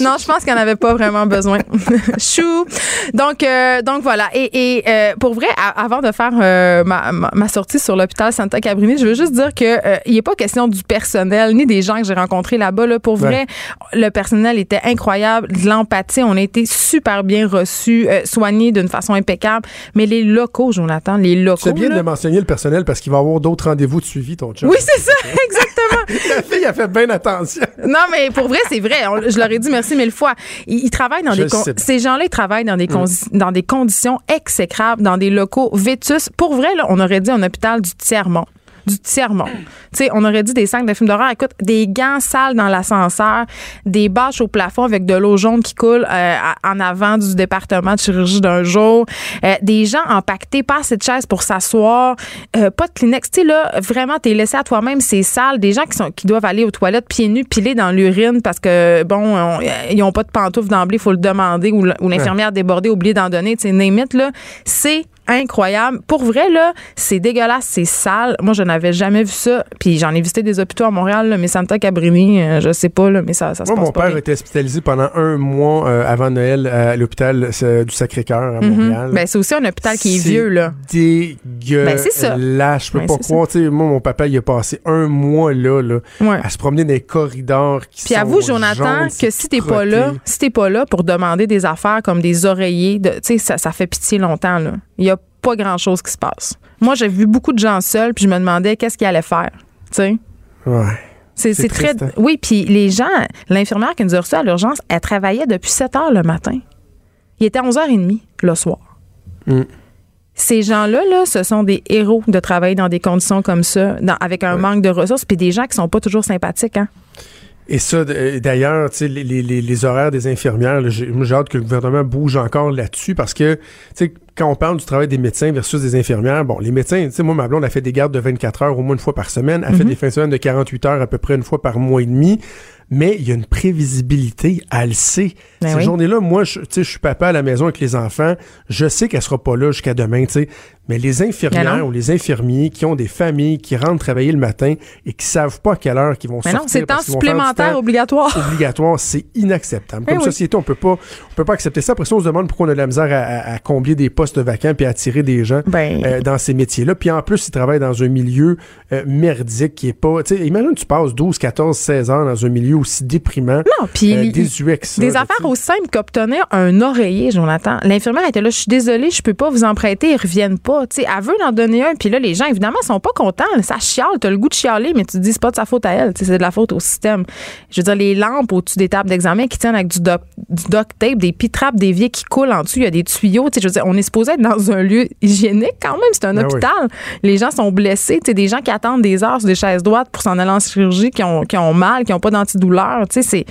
non, je pense qu'il n'en avait pas vraiment besoin. (laughs) Chou. Donc, euh, donc voilà. Et, et euh, pour vrai, avant de faire euh, ma, ma, sortie sur l'hôpital Santa Cabrini, je veux juste dire que il n'est pas question du personnel ni des gens que j'ai rencontrés là-bas. Là. Pour vrai, le personnel était incroyable, de l'empathie. On a été super bien reçus, soignés d'une façon impeccable. Mais les locaux, Jonathan, les locaux. C'est bien de mentionner le personnel parce qu'il va y avoir d'autres rendez-vous de suivi, ton chum. Oui, c'est ça, (laughs) exactement. La fille a fait bien attention. non, mais pour vrai, c'est vrai. je leur ai dit merci mille fois. Ils, travaillent dans des ces gens-là, ils travaillent dans des mm. dans des conditions exécrables, dans des locaux vétus. Pour vrai, là, on aurait dit un hôpital du tiers-monde du tiers-monde. Tu sais, on aurait dit des sacs de films d'horreur. Écoute, des gants sales dans l'ascenseur, des bâches au plafond avec de l'eau jaune qui coule euh, en avant du département de chirurgie d'un jour, euh, des gens empaquetés, pas assez de chaises pour s'asseoir, euh, pas de Kleenex. Tu sais, là, vraiment, t'es laissé à toi-même, c'est sale. Des gens qui, sont, qui doivent aller aux toilettes pieds nus, pilés dans l'urine parce que, bon, ils ont pas de pantoufles d'emblée, il faut le demander, ou l'infirmière débordée, oublié d'en donner. Tu sais, name là, c'est incroyable. Pour vrai, là, c'est dégueulasse, c'est sale. Moi, je n'avais jamais vu ça. Puis j'en ai visité des hôpitaux à Montréal, mais Santa Cabrini, euh, je sais pas, là, mais ça, ça se Moi, passe mon père était hospitalisé pendant un mois euh, avant Noël à l'hôpital du Sacré-Cœur à mhm. Montréal. Ben, c'est aussi un hôpital qui est, vieux, là. Dégueulasse. Ben, c'est ça. Là, je peux ben, pas croire. moi, mon papa, il a passé un mois là, là à se promener dans les corridors qui Puis avoue, Jonathan, que si t'es pas là, si t'es pas là pour demander des affaires comme des oreillers, tu sais, ça, ça fait pitié longtemps, là. Il y a pas grand-chose qui se passe. Moi, j'ai vu beaucoup de gens seuls, puis je me demandais qu'est-ce qu'ils allaient faire. Tu sais? Ouais. C'est très. Hein. Oui, puis les gens, l'infirmière qui nous a reçus à l'urgence, elle travaillait depuis 7 heures le matin. Il était 11h30 le soir. Mm. Ces gens-là, là, ce sont des héros de travailler dans des conditions comme ça, avec un manque de ressources, puis des gens qui sont pas toujours sympathiques. Hein? Et ça, d'ailleurs, les, les, les, horaires des infirmières, j'ai hâte que le gouvernement bouge encore là-dessus parce que, tu sais, quand on parle du travail des médecins versus des infirmières, bon, les médecins, tu sais, moi, ma blonde a fait des gardes de 24 heures au moins une fois par semaine, elle fait mm-hmm. des fins de semaine de 48 heures à peu près une fois par mois et demi mais il y a une prévisibilité, elle le sait. Ben Cette journée-là, moi, je, je suis papa à la maison avec les enfants, je sais qu'elle sera pas là jusqu'à demain, tu sais. Mais les infirmières ben ou les infirmiers qui ont des familles, qui rentrent travailler le matin et qui savent pas à quelle heure qu'ils vont Mais sortir. non, c'est temps supplémentaire obligatoire. Obligatoire, c'est inacceptable. Comme société, on peut pas, on peut pas accepter ça. Après ça, on se demande pourquoi on a de la misère à, combler des postes vacants puis à attirer des gens ben. euh, dans ces métiers-là. Puis en plus, ils travaillent dans un milieu euh, merdique qui est pas, tu sais, imagine tu passes 12, 14, 16 ans dans un milieu aussi déprimant. Non, puis euh, des affaires aussi simples qu'obtenir un oreiller, Jonathan. L'infirmière était là, je suis désolée, je peux pas vous en prêter, ils reviennent pas. Tu sais, elle veut en donner un, puis là, les gens, évidemment, sont pas contents. Ça chiale, t'as le goût de chialer, mais tu te dis, c'est pas de sa faute à elle, c'est de la faute au système. Je veux dire, les lampes au-dessus des tables d'examen qui tiennent avec du, doc, du duct tape, des pitraps, des vies qui coulent en dessous, il y a des tuyaux. Tu sais, je veux dire, on est supposé être dans un lieu hygiénique quand même, c'est un ben hôpital. Les gens sont blessés, tu sais, des gens qui attendent des heures sur des chaises droites pour s'en aller en chirurgie, qui ont, qui ont mal, qui ont pas d'antidouleur. Tu sais, c'est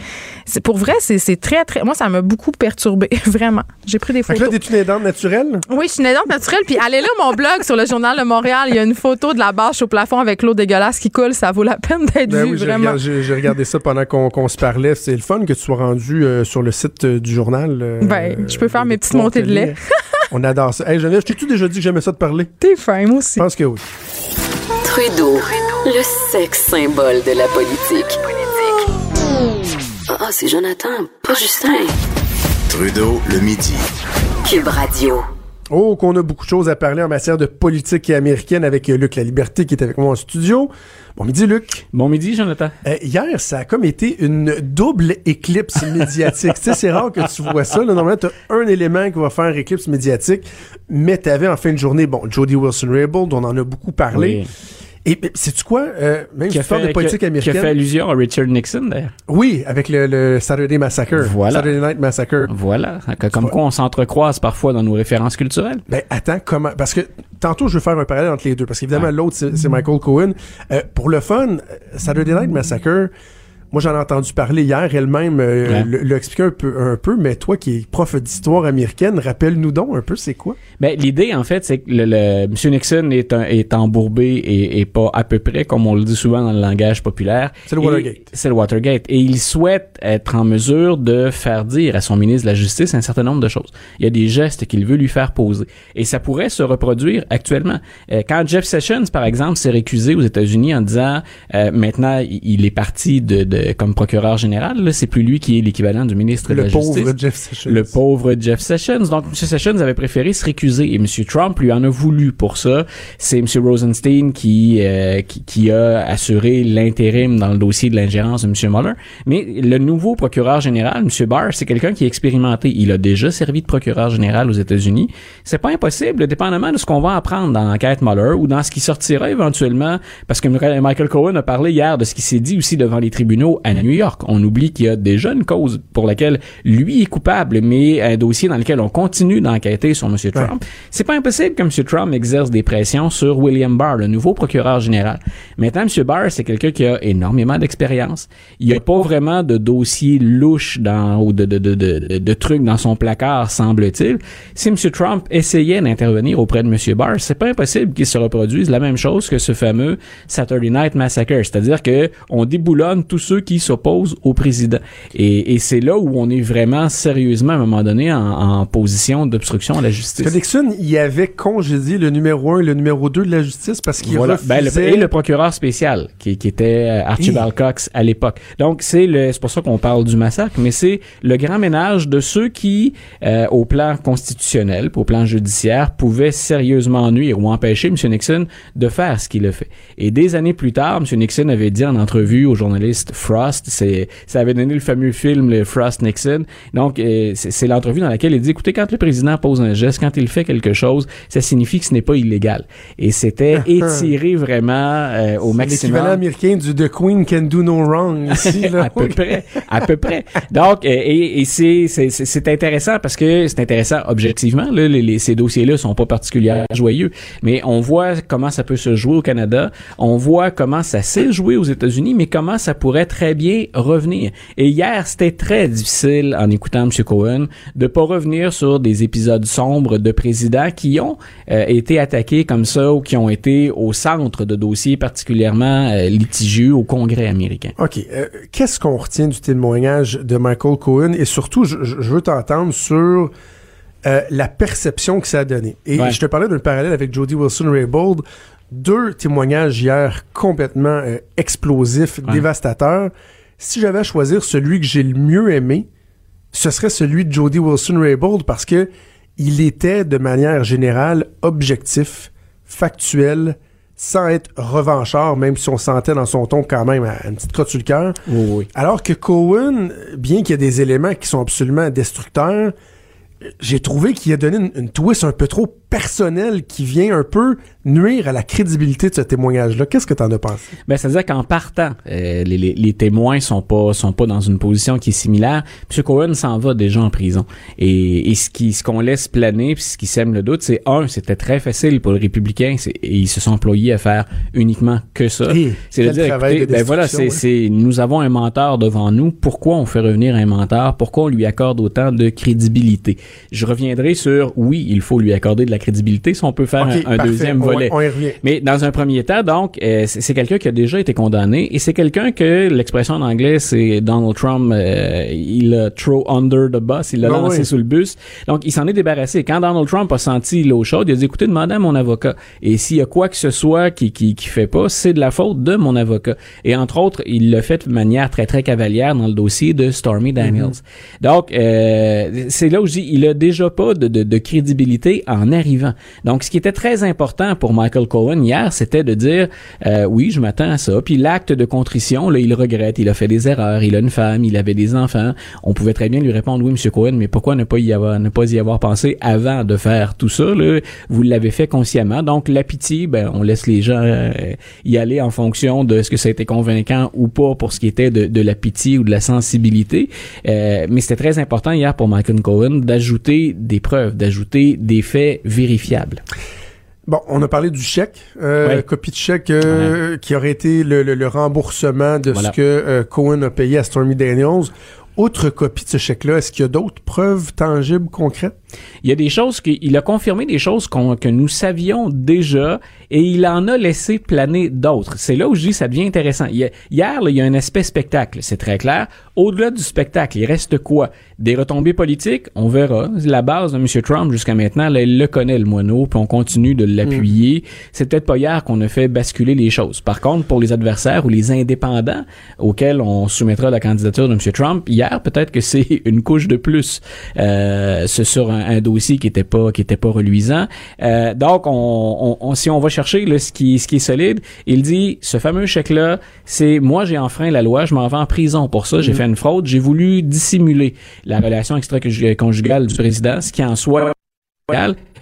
c'est pour vrai, c'est très, très. Moi, ça m'a beaucoup perturbé, (laughs) vraiment. J'ai pris des photos. Fait là, t'es une aidante naturelle? Oui, je suis une aidante naturelle. Puis allez là, mon blog sur le Journal de Montréal. Il y a une photo de la bâche au plafond avec l'eau dégueulasse qui coule. Ça vaut la peine d'être ben vu, vraiment. J'ai regardé ça pendant qu'on se parlait. C'est le fun que tu sois rendu euh, sur le site euh, du journal. Euh, ben, je peux faire mes petites montées de lait. On adore ça. Hey, Geneviève, t'ai-tu déjà dit que j'aimais ça de parler? T'es fin, moi aussi. Je pense que oui. Trudeau, le sexe symbole de la politique. Ah, c'est Jonathan, pas Justin. Trudeau, le midi. Cube Radio. Oh, qu'on a beaucoup de choses à parler en matière de politique américaine avec euh, Luc La Liberté qui est avec moi en studio. Bon midi, Luc. Bon midi, Jonathan. Euh, hier, ça a comme été une double éclipse médiatique. tu sais, c'est rare que tu vois ça. Là. Normalement, tu as un élément qui va faire éclipse médiatique, mais tu avais en fin de journée, bon, Jody Wilson-Raybould, on en a beaucoup parlé. Et c'est-tu quoi, euh, même qui fait, de politique américaine. Qui a fait allusion à Richard Nixon, d'ailleurs. Oui, avec le, Saturday Massacre. Voilà. Saturday Night Massacre. Voilà. Comme quoi on s'entrecroise parfois dans nos références culturelles. Ben, attends, comment, parce que tantôt, je veux faire un parallèle entre les deux, parce qu'évidemment, l'autre, c'est Michael Cohen. Euh, pour le fun, Saturday Night Massacre, Moi, j'en ai entendu parler hier. Elle-même euh, Ouais. l'a expliqué un peu, un peu, mais toi qui es prof d'histoire américaine, rappelle-nous donc un peu c'est quoi? Ben, l'idée, en fait, c'est que le, le- M. Nixon est, un, est embourbé et, et pas à peu près, comme on le dit souvent dans le langage populaire. C'est le Watergate. C'est le Watergate. Et il souhaite être en mesure de faire dire à son ministre de la Justice un certain nombre de choses. Il y a des gestes qu'il veut lui faire poser. Et ça pourrait se reproduire actuellement. Euh, quand Jeff Sessions, par exemple, s'est récusé aux États-Unis en disant euh, maintenant il il est parti de, de comme procureur général, c'est plus lui qui est l'équivalent du ministre de Le la pauvre Justice. Jeff Sessions. Le pauvre Jeff Sessions. Donc, M. Sessions avait préféré se récuser et M. Trump lui en a voulu pour ça. C'est M. Rosenstein qui, euh, qui, qui a assuré l'intérim dans le dossier de l'ingérence de M. Mueller. Mais le nouveau procureur général, M. Barr, c'est quelqu'un qui est expérimenté. Il a déjà servi de procureur général aux États-Unis. C'est pas impossible, dépendamment de ce qu'on va apprendre dans l'enquête Mueller ou dans ce qui sortira éventuellement, parce que Michael Cohen a parlé hier de ce qui s'est dit aussi devant les tribunaux à New York. On oublie qu'il y a déjà une cause pour laquelle lui est coupable, mais un dossier dans lequel on continue d'enquêter sur M. Trump. C'est pas impossible que M. Trump exerce des pressions sur William Barr, le nouveau procureur général. Maintenant, M. Barr, c'est quelqu'un qui a énormément d'expérience. Il n'y a pas vraiment de dossier louche dans, ou de, de, de, de, de trucs dans son placard, semble-t-il. Si M. Trump essayait d'intervenir auprès de M. Barr, c'est pas impossible qu'il se reproduise la même chose que ce fameux Saturday Night Massacre. C'est-à-dire que on déboulonne tous ceux qui s'opposent au président. Et, et c'est là où on est vraiment sérieusement, à un moment donné, en, en position d'obstruction à la justice. Nixon, il avait congédié le numéro 1 et le numéro 2 de la justice parce qu'il Voilà. refusait... Ben, le, et le procureur spécial, qui, qui était euh, Archibald Cox à l'époque. Donc, c'est c'est pour ça qu'on parle du massacre, mais c'est le grand ménage de ceux qui, euh, au plan constitutionnel, au plan judiciaire, pouvaient sérieusement nuire ou empêcher M. Nixon de faire ce qu'il a fait. Et des années plus tard, M. Nixon avait dit en entrevue au journaliste Frost, c'est, ça avait donné le fameux film, le Frost-Nixon. Donc, euh, c'est, c'est l'entrevue dans laquelle il dit, écoutez, quand le président pose un geste, quand il fait quelque chose, ça signifie que ce n'est pas illégal. Et c'était (laughs) étiré vraiment euh, au L'équivalent maximum. américain du The Queen Can Do No Wrong (laughs) ici. Là. à peu près, à peu près. Donc, euh, et, et c'est, c'est, c'est- c'est intéressant parce que c'est intéressant objectivement. Là, les, les- ces dossiers-là sont pas particulièrement joyeux, mais on voit comment ça peut se jouer au Canada. On voit comment ça s'est joué aux États-Unis, mais comment ça pourrait très bien revenir. Et hier, c'était très difficile en écoutant M. Cohen de pas revenir sur des épisodes sombres de présidents qui ont euh, été attaqués comme ça ou qui ont été au centre de dossiers particulièrement euh, litigieux au Congrès américain. OK. euh, Qu'est-ce qu'on retient du témoignage de Michael Cohen? Et surtout, je, veux t'entendre sur euh, la perception que ça a donné. Et Ouais. je te parlais d'un parallèle avec Jody Wilson-Raybould. Deux témoignages hier complètement euh, explosifs, Ouais. dévastateurs. Si j'avais à choisir celui que j'ai le mieux aimé, ce serait celui de Jody Wilson-Raybould parce que il était de manière générale objectif, factuel, sans être revanchard, même si on sentait dans son ton quand même une petite crotte sur le cœur. Oui, oui. Alors que Cohen, bien qu'il y ait des éléments qui sont absolument destructeurs, j'ai trouvé qu'il a donné une, une twist un peu trop personnelle qui vient un peu nuire à la crédibilité de ce témoignage-là. Qu'est-ce que t'en as pensé? Ben, c'est-à-dire qu'en partant, euh, les, les, les témoins sont pas sont pas dans une position qui est similaire. M. Cohen s'en va déjà en prison. Et, et ce qui ce qu'on laisse planer, puis ce qui sème le doute, c'est un, c'était très facile pour les républicains, et ils se sont employés à faire uniquement que ça. C'est de dire, écoutez, de ben voilà, c'est, destruction, c'est nous avons un menteur devant nous. Pourquoi on fait revenir un menteur? Pourquoi on lui accorde autant de crédibilité? Je reviendrai sur oui, il faut lui accorder de la crédibilité. Si on peut faire un, un parfait. deuxième On- volet. On, y revient. Mais dans un premier temps, donc, euh, c'est quelqu'un qui a déjà été condamné et c'est quelqu'un que l'expression en anglais, c'est Donald Trump, euh, il a throw under the bus, il l'a Ben lancé oui. sous le bus. Donc, il s'en est débarrassé. Quand Donald Trump a senti l'eau chaude, il a dit, écoutez, demandez à mon avocat. Et s'il y a quoi que ce soit qui, qui, qui fait pas, c'est de la faute de mon avocat. Et entre autres, il l'a fait de manière très, très cavalière dans le dossier de Stormy Daniels. Donc, euh, c'est là où je dis, il a déjà pas de, de, de crédibilité en arrivant. Donc, ce qui était très important pour Michael Cohen hier, c'était de dire, euh, oui, je m'attends à ça. Puis l'acte de contrition, là, il regrette, il a fait des erreurs, il a une femme, il avait des enfants. On pouvait très bien lui répondre, oui, Monsieur Cohen, mais pourquoi ne pas y avoir, ne pas y avoir pensé avant de faire tout ça là? Vous l'avez fait consciemment. Donc, la pitié, ben, on laisse les gens euh, y aller en fonction de ce que ça a été convaincant ou pas pour ce qui était de, de la pitié ou de la sensibilité. Euh, mais c'était très important hier pour Michael Cohen d'ajouter des preuves, d'ajouter des faits vérifiables. Bon, on a parlé du chèque, euh, Ouais. copie de chèque euh, qui aurait été le, le- le remboursement de Voilà. ce que euh, Cohen a payé à Stormy Daniels. Autre copie de ce chèque-là, est-ce qu'il y a d'autres preuves tangibles, concrètes? Il y a des choses qu'il a confirmé des choses que nous savions déjà et il en a laissé planer d'autres. C'est là où je dis que ça devient intéressant. Il y a- hier, là, il y a un aspect spectacle, c'est très clair. Au-delà du spectacle, il reste quoi? Des retombées politiques, on verra. La base de M. Trump jusqu'à maintenant, là, il le connaît le moineau, puis on continue de l'appuyer. C'est peut-être pas hier qu'on a fait basculer les choses. Par contre, pour les adversaires ou les indépendants auxquels on soumettra la candidature de M. Trump, hier, peut-être que c'est (laughs) une couche de plus euh, ce- sur un, un dossier qui était pas qui était pas reluisant. Euh, donc, on, on- on- si on va chercher là, ce qui ce qui est solide, il dit ce fameux chèque là, c'est moi j'ai enfreint la loi, je m'en vais en prison pour ça, j'ai fait une fraude, j'ai voulu dissimuler la relation extra-conjugale du président, ce qui en soi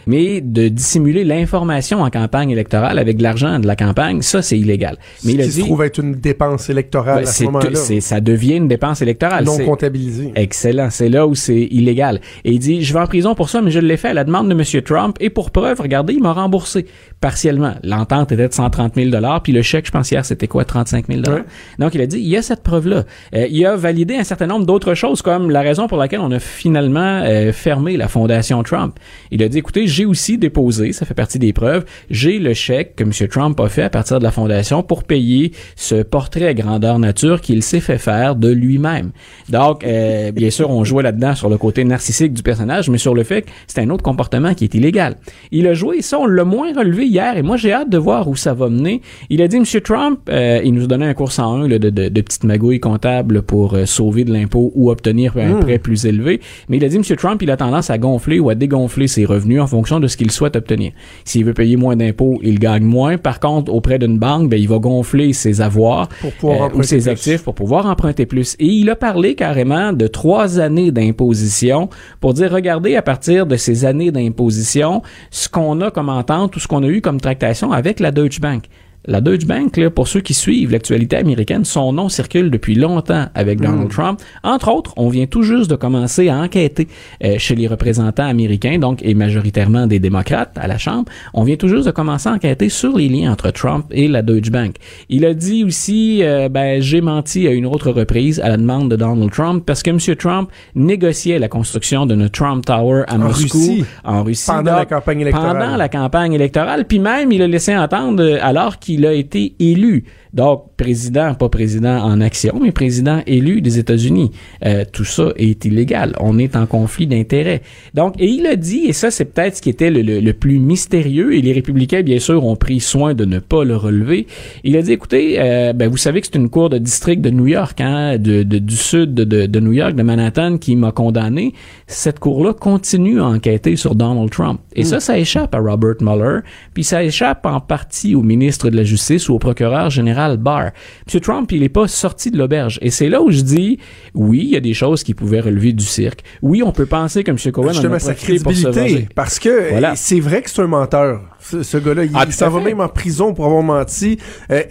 mais de dissimuler l'information en campagne électorale avec de l'argent de la campagne, ça c'est illégal. Mais Ce il a qui se dit trouve être une dépense électorale ben, à ce moment-là. ça devient une dépense électorale. non comptabilisée. Excellent. C'est là où c'est illégal. Et il dit, je vais en prison pour ça, mais je l'ai fait à la demande de M. Trump. Et pour preuve, regardez, il m'a remboursé partiellement. L'entente était de 130 000 puis le chèque, je pense hier, c'était quoi, 35 000 Ouais. Donc, il a dit, il y a cette preuve-là. Euh, il a validé un certain nombre d'autres choses, comme la raison pour laquelle on a finalement euh, fermé la fondation Trump. Il a dit, écoutez, j'ai aussi déposé, ça fait partie des preuves, j'ai le chèque que M. Trump a fait à partir de la fondation pour payer ce portrait à grandeur nature qu'il s'est fait faire de lui-même. Donc, euh, bien sûr, on jouait là-dedans sur le côté narcissique du personnage, mais sur le fait que c'est un autre comportement qui est illégal. Il a joué, ça, on l'a moins relevé hier, et moi, j'ai hâte de voir où ça va mener. Il a dit, M. Trump, euh, il nous a donné un cours 101 là, de, de, de petites magouilles comptables pour euh, sauver de l'impôt ou obtenir un prêt plus élevé, mais il a dit, M. Trump, il a tendance à gonfler ou à dégonfler ses revenus en fonction de ce qu'il souhaite obtenir. S'il veut payer moins d'impôts, il gagne moins. Par contre, auprès d'une banque, ben, il va gonfler ses avoirs euh, ou ses plus. actifs pour pouvoir emprunter plus. Et il a parlé carrément de trois années d'imposition pour dire, regardez, à partir de ces années d'imposition, ce qu'on a comme entente ou ce qu'on a eu comme tractation avec la Deutsche Bank. La Deutsche Bank, là, pour ceux qui suivent l'actualité américaine, son nom circule depuis longtemps avec Donald Trump. Entre autres, on vient tout juste de commencer à enquêter euh, chez les représentants américains, donc et majoritairement des démocrates à la Chambre. On vient tout juste de commencer à enquêter sur les liens entre Trump et la Deutsche Bank. Il a dit aussi, euh, ben, j'ai menti à une autre reprise à la demande de Donald Trump parce que M. Trump négociait la construction d'une Trump Tower à En Moscou, Russie. en Russie, Pendant la campagne électorale. Pendant la campagne électorale, puis même il a laissé entendre euh, alors qu'il a été élu. Donc président, pas président en action, mais président élu des États-Unis. Euh, tout ça est illégal. On est en conflit d'intérêts. Donc et il a dit et ça c'est peut-être ce qui était le, le- le plus mystérieux et les républicains bien sûr ont pris soin de ne pas le relever. Il a dit écoutez, euh, ben vous savez que c'est une cour de district de New York, hein, de, de- du sud de, New York, de Manhattan, qui m'a condamné. Cette cour-là continue à enquêter sur Donald Trump. Et ça, ça échappe à Robert Mueller, puis ça échappe en partie au ministre de la Justice ou au procureur général Barr. M. Trump, il n'est pas sorti de l'auberge. Et c'est là où je dis, oui, il y a des choses qui pouvaient relever du cirque. Oui, on peut penser que M. Cohen en a Justement, sa profité pour se crédibilité. venger. Parce que Voilà. euh, c'est vrai que c'est un menteur. Ce, ce gars-là, il, Ah, il s'en va même en prison pour avoir menti, euh,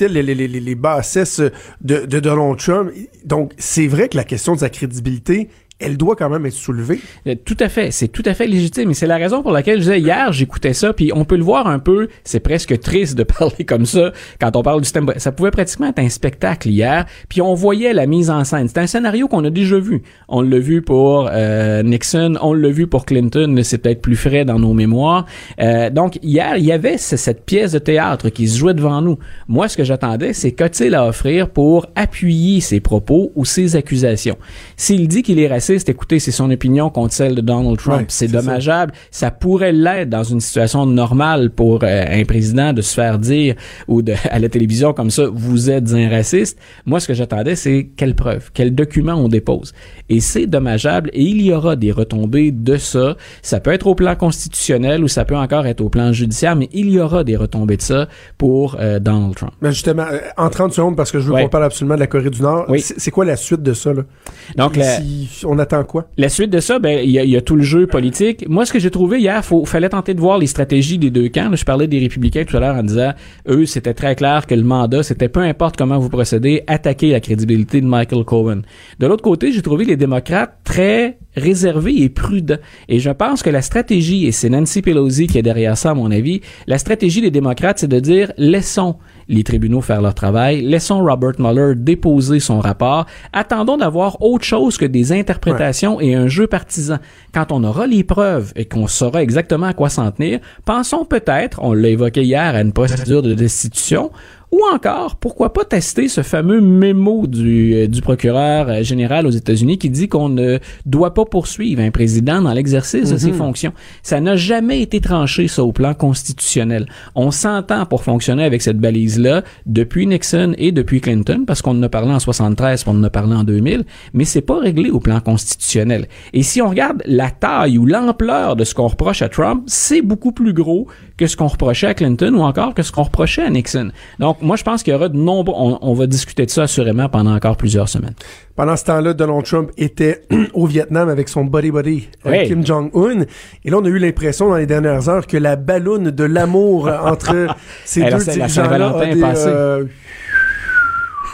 les, les, les- les bassesses de, de Donald Trump. Donc, c'est vrai que la question de sa crédibilité, elle doit quand même être soulevée. Euh, Tout à fait, c'est tout à fait légitime et c'est la raison pour laquelle je disais hier, j'écoutais ça puis on peut le voir un peu, c'est presque triste de (laughs) parler comme ça quand on parle du système. Ça pouvait pratiquement être un spectacle hier, puis on voyait la mise en scène. C'est un scénario qu'on a déjà vu. On l'a vu pour euh, Nixon, on l'a vu pour Clinton, c'est peut-être plus frais dans nos mémoires. Euh, donc hier, il y avait ce- cette pièce de théâtre qui se jouait devant nous. Moi, ce que j'attendais, c'est qu'a-t-il à offrir pour appuyer ses propos ou ses accusations. S'il dit qu'il est raciste, écoutez, c'est son opinion contre celle de Donald Trump. Ouais, c'est ça. dommageable. Ça. pourrait l'être dans une situation normale pour euh, un président de se faire dire ou de, (laughs) à la télévision comme ça, vous êtes un raciste. Moi, ce que j'attendais, c'est quelle preuve, quel document on dépose. Et c'est dommageable et il y aura des retombées de ça. Ça peut être au plan constitutionnel ou ça peut encore être au plan judiciaire, mais il y aura des retombées de ça pour euh, Donald Trump. Mais justement, euh, en 30 secondes, parce que je veux Ouais. qu'on parle absolument de la Corée du Nord, Oui. c'est c'est quoi la suite de ça? Là? Donc, la, Si- on attend quoi? La suite de ça, ben il y, a- tout le jeu politique. Moi, ce que j'ai trouvé hier, faut fallait tenter de voir les stratégies des deux camps. Je parlais des républicains tout à l'heure en disant, eux, c'était très clair que le mandat, c'était peu importe comment vous procédez, attaquer la crédibilité de Michael Cohen. De l'autre côté, j'ai trouvé les démocrates très réservé et prudent. Et je pense que la stratégie, et c'est Nancy Pelosi qui est derrière ça à mon avis, la stratégie des démocrates, c'est de dire laissons les tribunaux faire leur travail, laissons Robert Mueller déposer son rapport, attendons d'avoir autre chose que des interprétations et un jeu partisan. Quand on aura les preuves et qu'on saura exactement à quoi s'en tenir, pensons peut-être, on l'a évoqué hier, à une procédure de destitution, ou encore, pourquoi pas tester ce fameux mémo du, euh, du procureur euh, général aux États-Unis qui dit qu'on ne doit pas poursuivre un président dans l'exercice de ses Mhm. fonctions. Ça n'a jamais été tranché, ça, au plan constitutionnel. On s'entend pour fonctionner avec cette balise-là depuis Nixon et depuis Clinton, parce qu'on en a parlé en 73, on en a parlé en 2000, mais c'est pas réglé au plan constitutionnel. Et si on regarde la taille ou l'ampleur de ce qu'on reproche à Trump, c'est beaucoup plus gros que ce qu'on reprochait à Clinton ou encore que ce qu'on reprochait à Nixon. Donc, moi, je pense qu'il y aura de nombreux... On, on va discuter de ça assurément pendant encore plusieurs semaines. Pendant ce temps-là, Donald Trump était (clears throat) au Vietnam avec son buddy-buddy euh, Oui. Kim Jong-un. Et là, on a eu l'impression dans les dernières heures que la ballonne de l'amour entre (laughs) ces deux la dirigeants-là a des, passée. euh,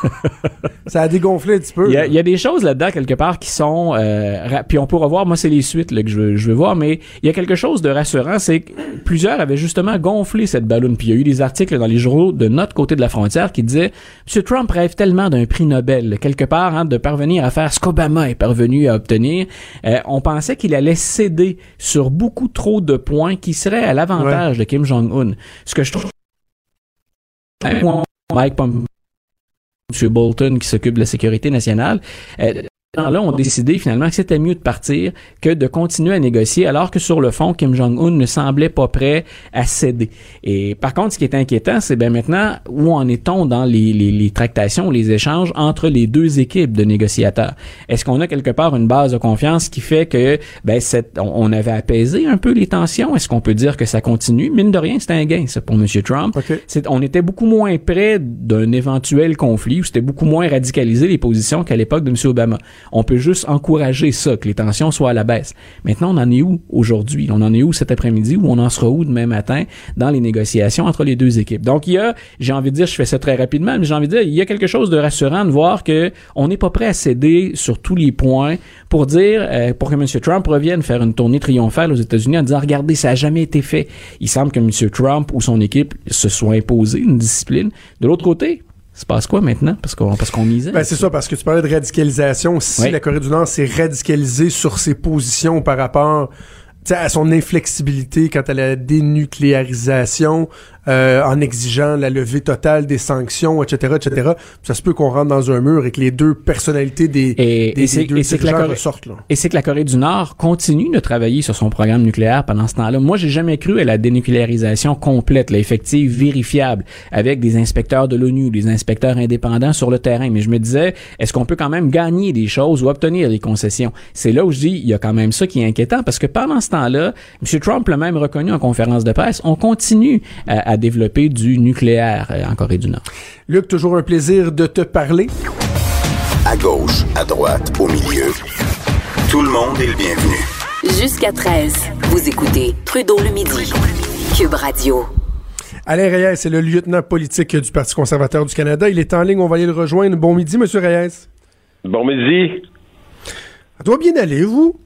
(laughs) ça a dégonflé un petit peu. Il y a, il y a des choses là-dedans quelque part qui sont euh, puis on pourra voir. Moi c'est les suites là, que je veux, je veux voir mais il y a quelque chose de rassurant c'est que plusieurs avaient justement gonflé cette ballonne puis il y a eu des articles dans les journaux de notre côté de la frontière qui disaient M. Trump rêve tellement d'un prix Nobel quelque part hein, de parvenir à faire ce qu'Obama est parvenu à obtenir Euh, on pensait qu'il allait céder sur beaucoup trop de points qui seraient à l'avantage de Kim Jong-un. Ce que je trouve Mike Pompeo M. Bolton qui s'occupe de la sécurité nationale, euh, là ont décidé finalement que c'était mieux de partir que de continuer à négocier alors que sur le fond Kim Jong-un ne semblait pas prêt à céder. Et par contre ce qui est inquiétant c'est ben maintenant où en est-on dans les, les, les tractations, les échanges entre les deux équipes de négociateurs? Est-ce qu'on a quelque part une base de confiance qui fait que ben cette, on, on avait apaisé un peu les tensions? Est-ce qu'on peut dire que ça continue? Mine de rien c'est un gain ça pour M. Trump. On était beaucoup moins près d'un éventuel conflit ou c'était beaucoup moins radicalisé les positions qu'à l'époque de M. Obama. On peut juste encourager ça, que les tensions soient à la baisse. Maintenant, on en est où aujourd'hui? On en est où cet après-midi ou on en sera où demain matin dans les négociations entre les deux équipes? Donc, il y a, j'ai envie de dire, je fais ça très rapidement, mais j'ai envie de dire, il y a quelque chose de rassurant de voir que on n'est pas prêt à céder sur tous les points pour dire, euh, pour que M. Trump revienne faire une tournée triomphale aux États-Unis en disant, regardez, ça n'a jamais été fait. Il semble que M. Trump ou son équipe se soit imposé une discipline. De l'autre côté, se passe quoi maintenant? Parce qu'on parce qu'on misait. Ben, c'est ça, parce que tu parlais de radicalisation. Si Oui. la Corée du Nord s'est radicalisée sur ses positions par rapport à son inflexibilité quant à la dénucléarisation, euh, en exigeant la levée totale des sanctions, etc., etc., ça se peut qu'on rentre dans un mur et que les deux personnalités des, Et- des, et c'est- des deux et c'est que la dirigeants Corée- ressortent. Là. Et c'est que la Corée du Nord continue de travailler sur son programme nucléaire pendant ce temps-là. Moi, j'ai jamais cru à la dénucléarisation complète, effective, vérifiable, avec des inspecteurs de l'ONU, des inspecteurs indépendants sur le terrain. Mais je me disais, est-ce qu'on peut quand même gagner des choses ou obtenir des concessions? C'est là où je dis, il y a quand même ça qui est inquiétant, parce que pendant ce temps-là, M. Trump l'a même reconnu en conférence de presse, on continue à, à développer du nucléaire euh, en Corée du Nord. Luc, toujours un plaisir de te parler. À gauche, à droite, au milieu. Tout le monde est le bienvenu. Jusqu'à 13, vous écoutez Trudeau le midi. Cube Radio. Alain Reyes, c'est le lieutenant politique du Parti conservateur du Canada. Il est en ligne, on va aller le rejoindre. Bon midi, Monsieur Reyes. Bon midi. Ça doit bien aller, vous?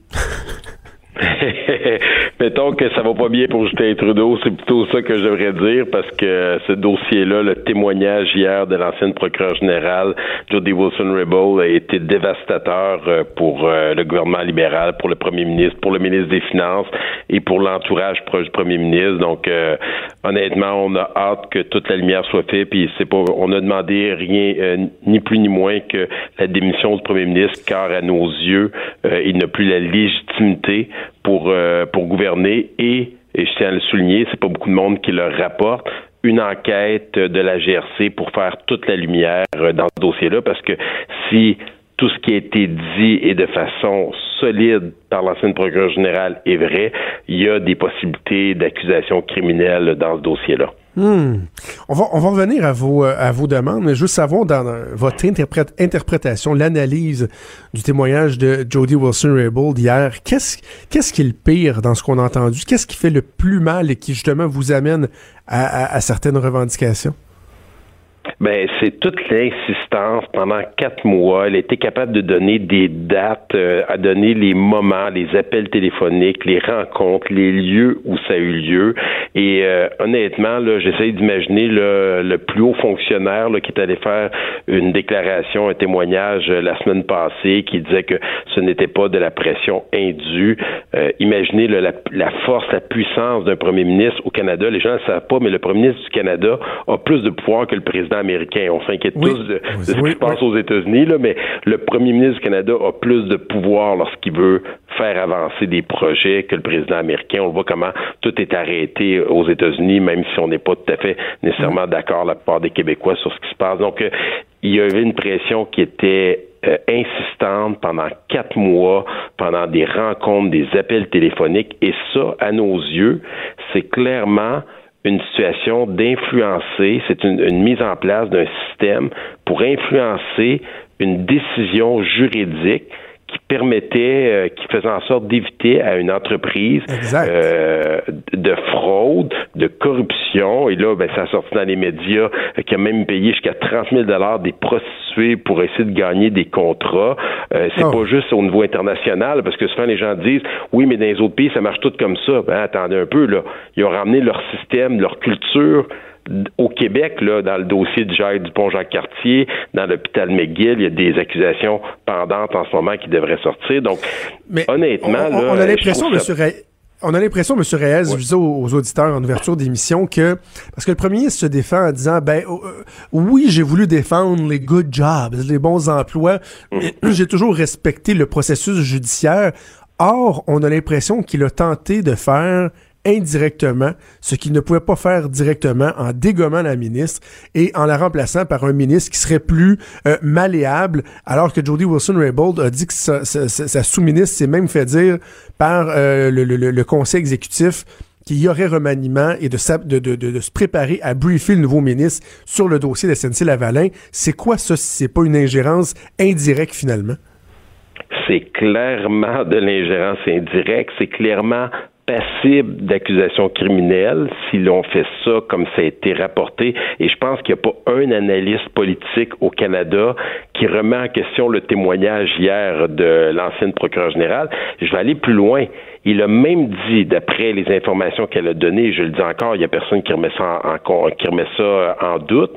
(laughs) Mettons que ça va pas bien pour Justin Trudeau, c'est plutôt ça que je devrais dire parce que ce dossier-là, le témoignage hier de l'ancienne procureure générale Jody Wilson-Raybould a été dévastateur euh, pour euh, le gouvernement libéral, pour le premier ministre, pour le ministre des Finances et pour l'entourage proche du premier ministre. Donc, euh, honnêtement, on a hâte que toute la lumière soit faite. Puis c'est pas, on a demandé rien, ni plus ni moins que la démission du premier ministre, car à nos yeux, il n'a plus la légitimité pour euh, pour gouverner et et je tiens à le souligner, c'est pas beaucoup de monde qui le rapporte une enquête de la GRC pour faire toute la lumière euh, dans ce dossier-là parce que si tout ce qui a été dit et de façon solide par l'ancienne procureure générale est vrai, il y a des possibilités d'accusation criminelle dans ce dossier-là. Hmm. On, va, on va revenir à vos, euh, à demandes, mais juste savoir dans votre interprét- interprétation, l'analyse du témoignage de Jody Wilson-Raybould hier, qu'est-ce qu'est-ce qui est le pire dans ce qu'on a entendu? Qu'est-ce qui fait le plus mal et qui justement vous amène à certaines revendications? Ben, c'est toute l'insistance pendant quatre mois. Elle était capable de donner des dates, euh, à donner les moments, les appels téléphoniques, les rencontres, les lieux où ça a eu lieu. Et euh, honnêtement, là, j'essaie d'imaginer le, plus haut fonctionnaire là, qui est allé faire une déclaration, un témoignage euh, la semaine passée, qui disait que ce n'était pas de la pression indue. imaginez la, la, force, la puissance d'un premier ministre au Canada. Les gens ne le savent pas, mais le premier ministre du Canada a plus de pouvoir que le président américain. On s'inquiète tous de, ce qui se passe aux États-Unis, là, mais le premier ministre du Canada a plus de pouvoir lorsqu'il veut faire avancer des projets que le président américain. On voit comment tout est arrêté aux États-Unis, même si on n'est pas tout à fait nécessairement d'accord la plupart des Québécois sur ce qui se passe. Donc, euh, il y avait une pression qui était euh, insistante pendant quatre mois, pendant des rencontres, des appels téléphoniques, et ça, à nos yeux, c'est clairement une situation d'influencer, c'est une, mise en place d'un système pour influencer une décision juridique qui permettait, euh, qui faisait en sorte d'éviter à une entreprise euh, de fraude, de corruption. Et là, ben, ça a sorti dans les médias euh, qui a même payé jusqu'à 30 000 dollars des prostituées pour essayer de gagner des contrats. Euh, c'est oh. pas juste au niveau international, parce que souvent les gens disent, oui, mais dans les autres pays, ça marche tout comme ça. Ben, attendez un peu, là. Ils ont ramené leur système, leur culture au Québec, là, dans le dossier du Jacques Dupont-Jacques-Cartier, dans l'hôpital McGill, il y a des accusations pendantes en ce moment qui devraient sortir. Donc, Mais honnêtement, on, on, a l'impression, monsieur on a l'impression, M. Reyes, je disais aux, auditeurs en ouverture d'émission que, parce que le premier se défend en disant, ben, euh, oui, j'ai voulu défendre les good jobs, les bons emplois, mm. (clears throat) j'ai toujours respecté le processus judiciaire. Or, on a l'impression qu'il a tenté de faire indirectement ce qu'il ne pouvait pas faire directement en dégommant la ministre et en la remplaçant par un ministre qui serait plus euh, malléable, alors que Jody Wilson-Raybould a dit que sa, sous-ministre s'est même fait dire par euh, le, conseil exécutif qu'il y aurait remaniement et de, se préparer à briefer le nouveau ministre sur le dossier de SNC-Lavalin. C'est quoi ça si c'est pas une ingérence indirecte finalement? c'est clairement de l'ingérence indirecte, c'est clairement passible d'accusations criminelles si l'on fait ça comme ça a été rapporté. Et je pense qu'il n'y a pas un analyste politique au Canada qui remet en question le témoignage hier de l'ancienne procureure générale. Je vais aller plus loin. Il a même dit, d'après les informations qu'elle a données, je le dis encore, il n'y a personne qui remet ça en, doute,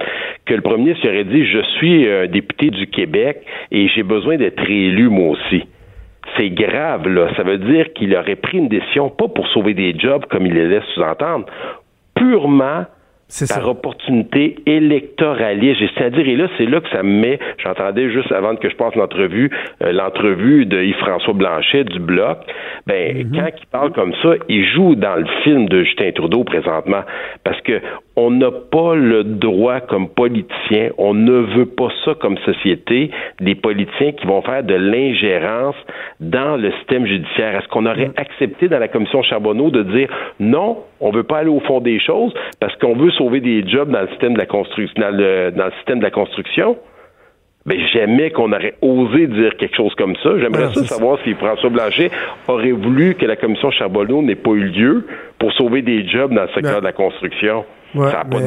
que le premier ministre aurait dit, je suis un député du Québec et j'ai besoin d'être réélu moi aussi c'est grave, là. Ça veut dire qu'il aurait pris une décision, pas pour sauver des jobs, comme il les laisse sous-entendre, purement par opportunité électoraliste. C'est-à-dire, et là, c'est là que ça me met, j'entendais juste avant que je passe l'entrevue, euh, l'entrevue de Yves-François Blanchet du Bloc, ben, mm-hmm. quand il parle comme ça, il joue dans le film de Justin Trudeau présentement, parce que on n'a pas le droit comme politicien, on ne veut pas ça comme société, des politiciens qui vont faire de l'ingérence dans le système judiciaire. Est-ce qu'on aurait accepté dans la commission Charbonneau de dire non, on veut pas aller au fond des choses parce qu'on veut sauver des jobs dans le système de la construction, dans le, dans le système de la construction? Ben, jamais qu'on aurait osé dire quelque chose comme ça. J'aimerais ça savoir si François Blanchet aurait voulu que la commission Charbonneau n'ait pas eu lieu pour sauver des jobs dans le secteur de la construction. Ouais, ça bon il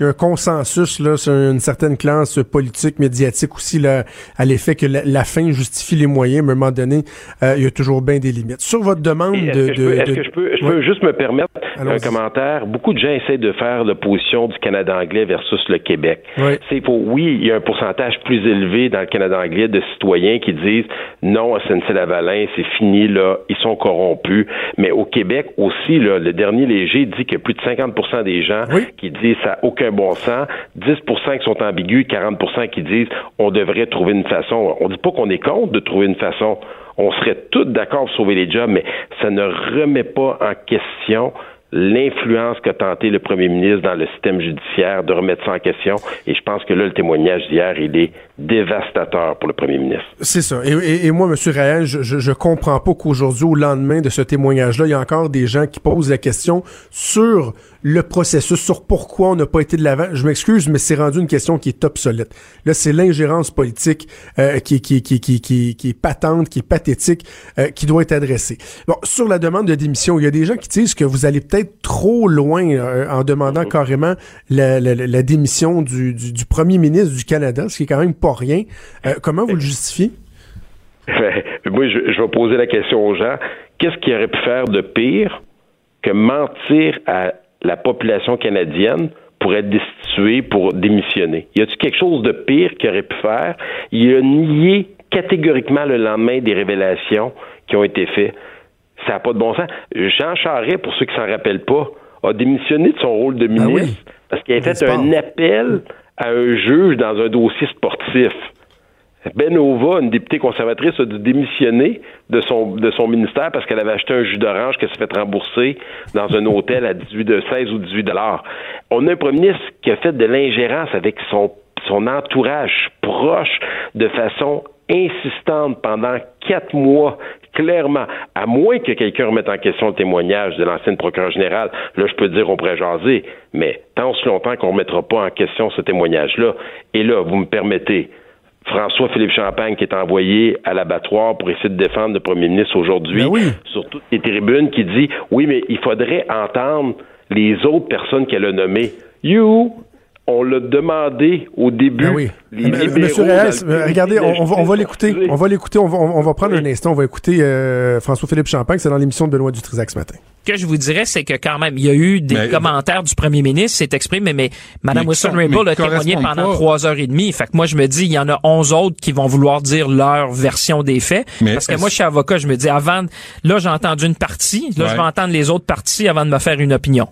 y, a, un, consensus là, sur une certaine classe politique, médiatique aussi là, à l'effet que la, fin justifie les moyens, mais à un moment donné, euh, il y a toujours bien des limites. Sur votre demande de... Est-ce que, je peux, je peux juste me permettre un commentaire? Beaucoup de gens essaient de faire l'opposition du Canada anglais versus le Québec. C'est pour, oui, il y a un pourcentage plus élevé dans le Canada anglais de citoyens qui disent non, SNC-Lavalin, c'est fini, là, ils sont corrompus. Mais au Québec aussi, là, le dernier léger dit que plus de 50 des gens qui disent ça n'a aucun bon sens, 10 qui sont ambigus, 40 qui disent on devrait trouver une façon. On dit pas qu'on est contre de trouver une façon. On serait tous d'accord pour sauver les jobs, mais ça ne remet pas en question l'influence qu'a tenté le premier ministre dans le système judiciaire de remettre ça en question. Et je pense que là, le témoignage d'hier, il est dévastateur pour le premier ministre. C'est ça. Et, moi, M. Raël, je, je, je, comprends pas qu'aujourd'hui, au lendemain de ce témoignage-là, il y a encore des gens qui posent la question sur le processus, sur pourquoi on n'a pas été de l'avant. Je m'excuse, mais c'est rendu une question qui est obsolète. Là, c'est l'ingérence politique euh, qui, qui, qui, qui, qui, qui est patente, qui est pathétique, euh, qui doit être adressée. Bon, sur la demande de démission, il y a des gens qui disent que vous allez peut-être trop loin euh, en demandant mm-hmm. carrément la, la, la démission du, du, du, premier ministre du Canada, ce qui est quand même pas rien. comment vous le justifiez? (laughs) moi, je, je vais poser la question aux gens. Qu'est-ce qu'il aurait pu faire de pire que mentir à la population canadienne pour être destituée, pour démissionner? Y a-t-il quelque chose de pire qu'il aurait pu faire? Il a nié catégoriquement le lendemain des révélations qui ont été faites. Ça n'a pas de bon sens. Jean Charest, pour ceux qui s'en rappellent pas, a démissionné de son rôle de ah ministre parce qu'il a fait un appel à un juge dans un dossier sportif. Benova, une députée conservatrice, a dû démissionner de son, ministère parce qu'elle avait acheté un jus d'orange qui s'est fait rembourser dans un hôtel à 18, de 16 ou 18 dollars. On a un premier ministre qui a fait de l'ingérence avec son, son entourage proche de façon insistante pendant quatre mois, clairement, à moins que quelqu'un remette en question le témoignage de l'ancienne procureure générale, là, je peux dire, on pourrait jaser, mais tant aussi longtemps qu'on ne remettra pas en question ce témoignage-là, et là, vous me permettez, François-Philippe Champagne qui est envoyé à l'abattoir pour essayer de défendre le premier ministre aujourd'hui ben sur toutes les tribunes qui dit oui, mais il faudrait entendre les autres personnes qu'elle a nommées. You, on l'a demandé au début. Ben oui. Monsieur Reyes, regardez, on, va, l'écouter. On va l'écouter. On va, prendre un instant. On va écouter euh, François-Philippe Champagne. C'est dans l'émission de Benoît Dutrisac ce matin. Ce que je vous dirais, c'est que quand même, il y a eu des commentaires du premier ministre, s'est exprimé, mais, mais Mme Wilson-Raybould a témoigné pendant trois heures et demie. Fait que moi, je me dis, il y en a onze autres qui vont vouloir dire leur version des faits. parce que moi, je suis avocat, je me dis, avant, là, j'ai entendu une partie. Là, je vais entendre les autres parties avant de me faire une opinion.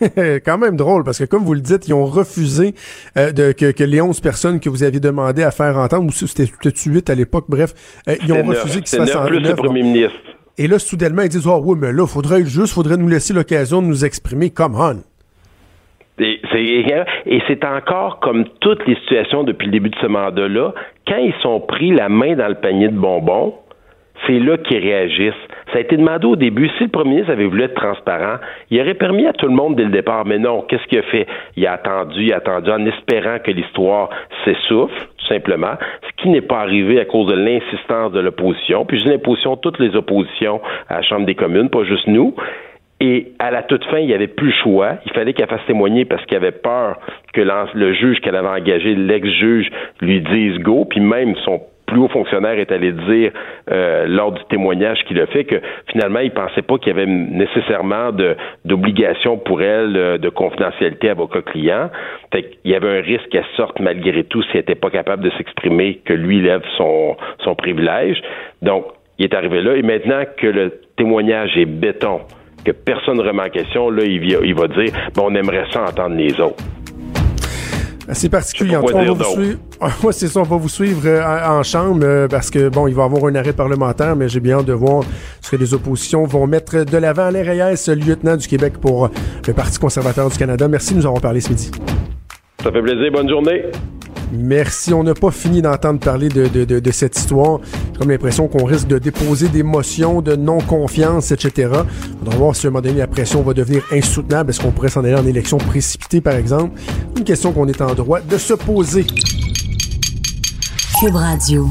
(laughs) quand même drôle parce que comme vous le dites, ils ont refusé euh, de, que, les 11 personnes que vous aviez demandé à faire entendre, ou c'était peut-être 8 à l'époque, bref, euh, ils ont refusé qu'ils se fassent en le premier ministre. Et là, soudainement, ils disent, oh oui, mais là, faudrait juste, faudrait nous laisser l'occasion de nous exprimer. Come on. Et c'est encore comme toutes les situations depuis le début de ce mandat-là, quand ils sont pris la main dans le panier de bonbons, c'est là qu'ils réagissent. Ça a été demandé au début, si le premier ministre avait voulu être transparent, il aurait permis à tout le monde dès le départ, mais non, qu'est-ce qu'il a fait? Il a attendu, il a attendu en espérant que l'histoire s'essouffle, tout simplement, ce qui n'est pas arrivé à cause de l'insistance de l'opposition. Puis j'ai l'imposition toutes les oppositions à la Chambre des communes, pas juste nous. Et à la toute fin, il n'y avait plus le choix. Il fallait qu'elle fasse témoigner parce qu'il avait peur que le juge qu'elle avait engagé, l'ex-juge, lui dise go. Puis même son plus haut fonctionnaire est allé dire euh, lors du témoignage qu'il a fait que finalement il pensait pas qu'il y avait nécessairement d'obligation pour elle euh, de confidentialité avocat-client. Il y avait un risque qu'elle sorte malgré tout si elle n'était pas capable de s'exprimer, que lui lève son, son privilège. Donc, il est arrivé là et maintenant que le témoignage est béton, que personne ne remet en question, là, il, il va dire, bon, on aimerait ça entendre les autres. C'est particulier. on va vous suivre. c'est ça, on va vous suivre euh, en, chambre euh, parce que bon, il va y avoir un arrêt parlementaire, mais j'ai bien hâte de voir ce que les oppositions vont mettre de l'avant. Alain Reyes, lieutenant du Québec pour le Parti conservateur du Canada. Merci de nous avoir parlé ce midi. Ça fait plaisir. Bonne journée. Merci. On n'a pas fini d'entendre parler de, de, de, cette histoire. J'ai comme l'impression qu'on risque de déposer des motions de non-confiance, etc. On va voir si à un moment donné la pression va devenir insoutenable. Est-ce qu'on pourrait s'en aller en élection précipitée, par exemple? Une question qu'on est en droit de se poser. Cube Radio.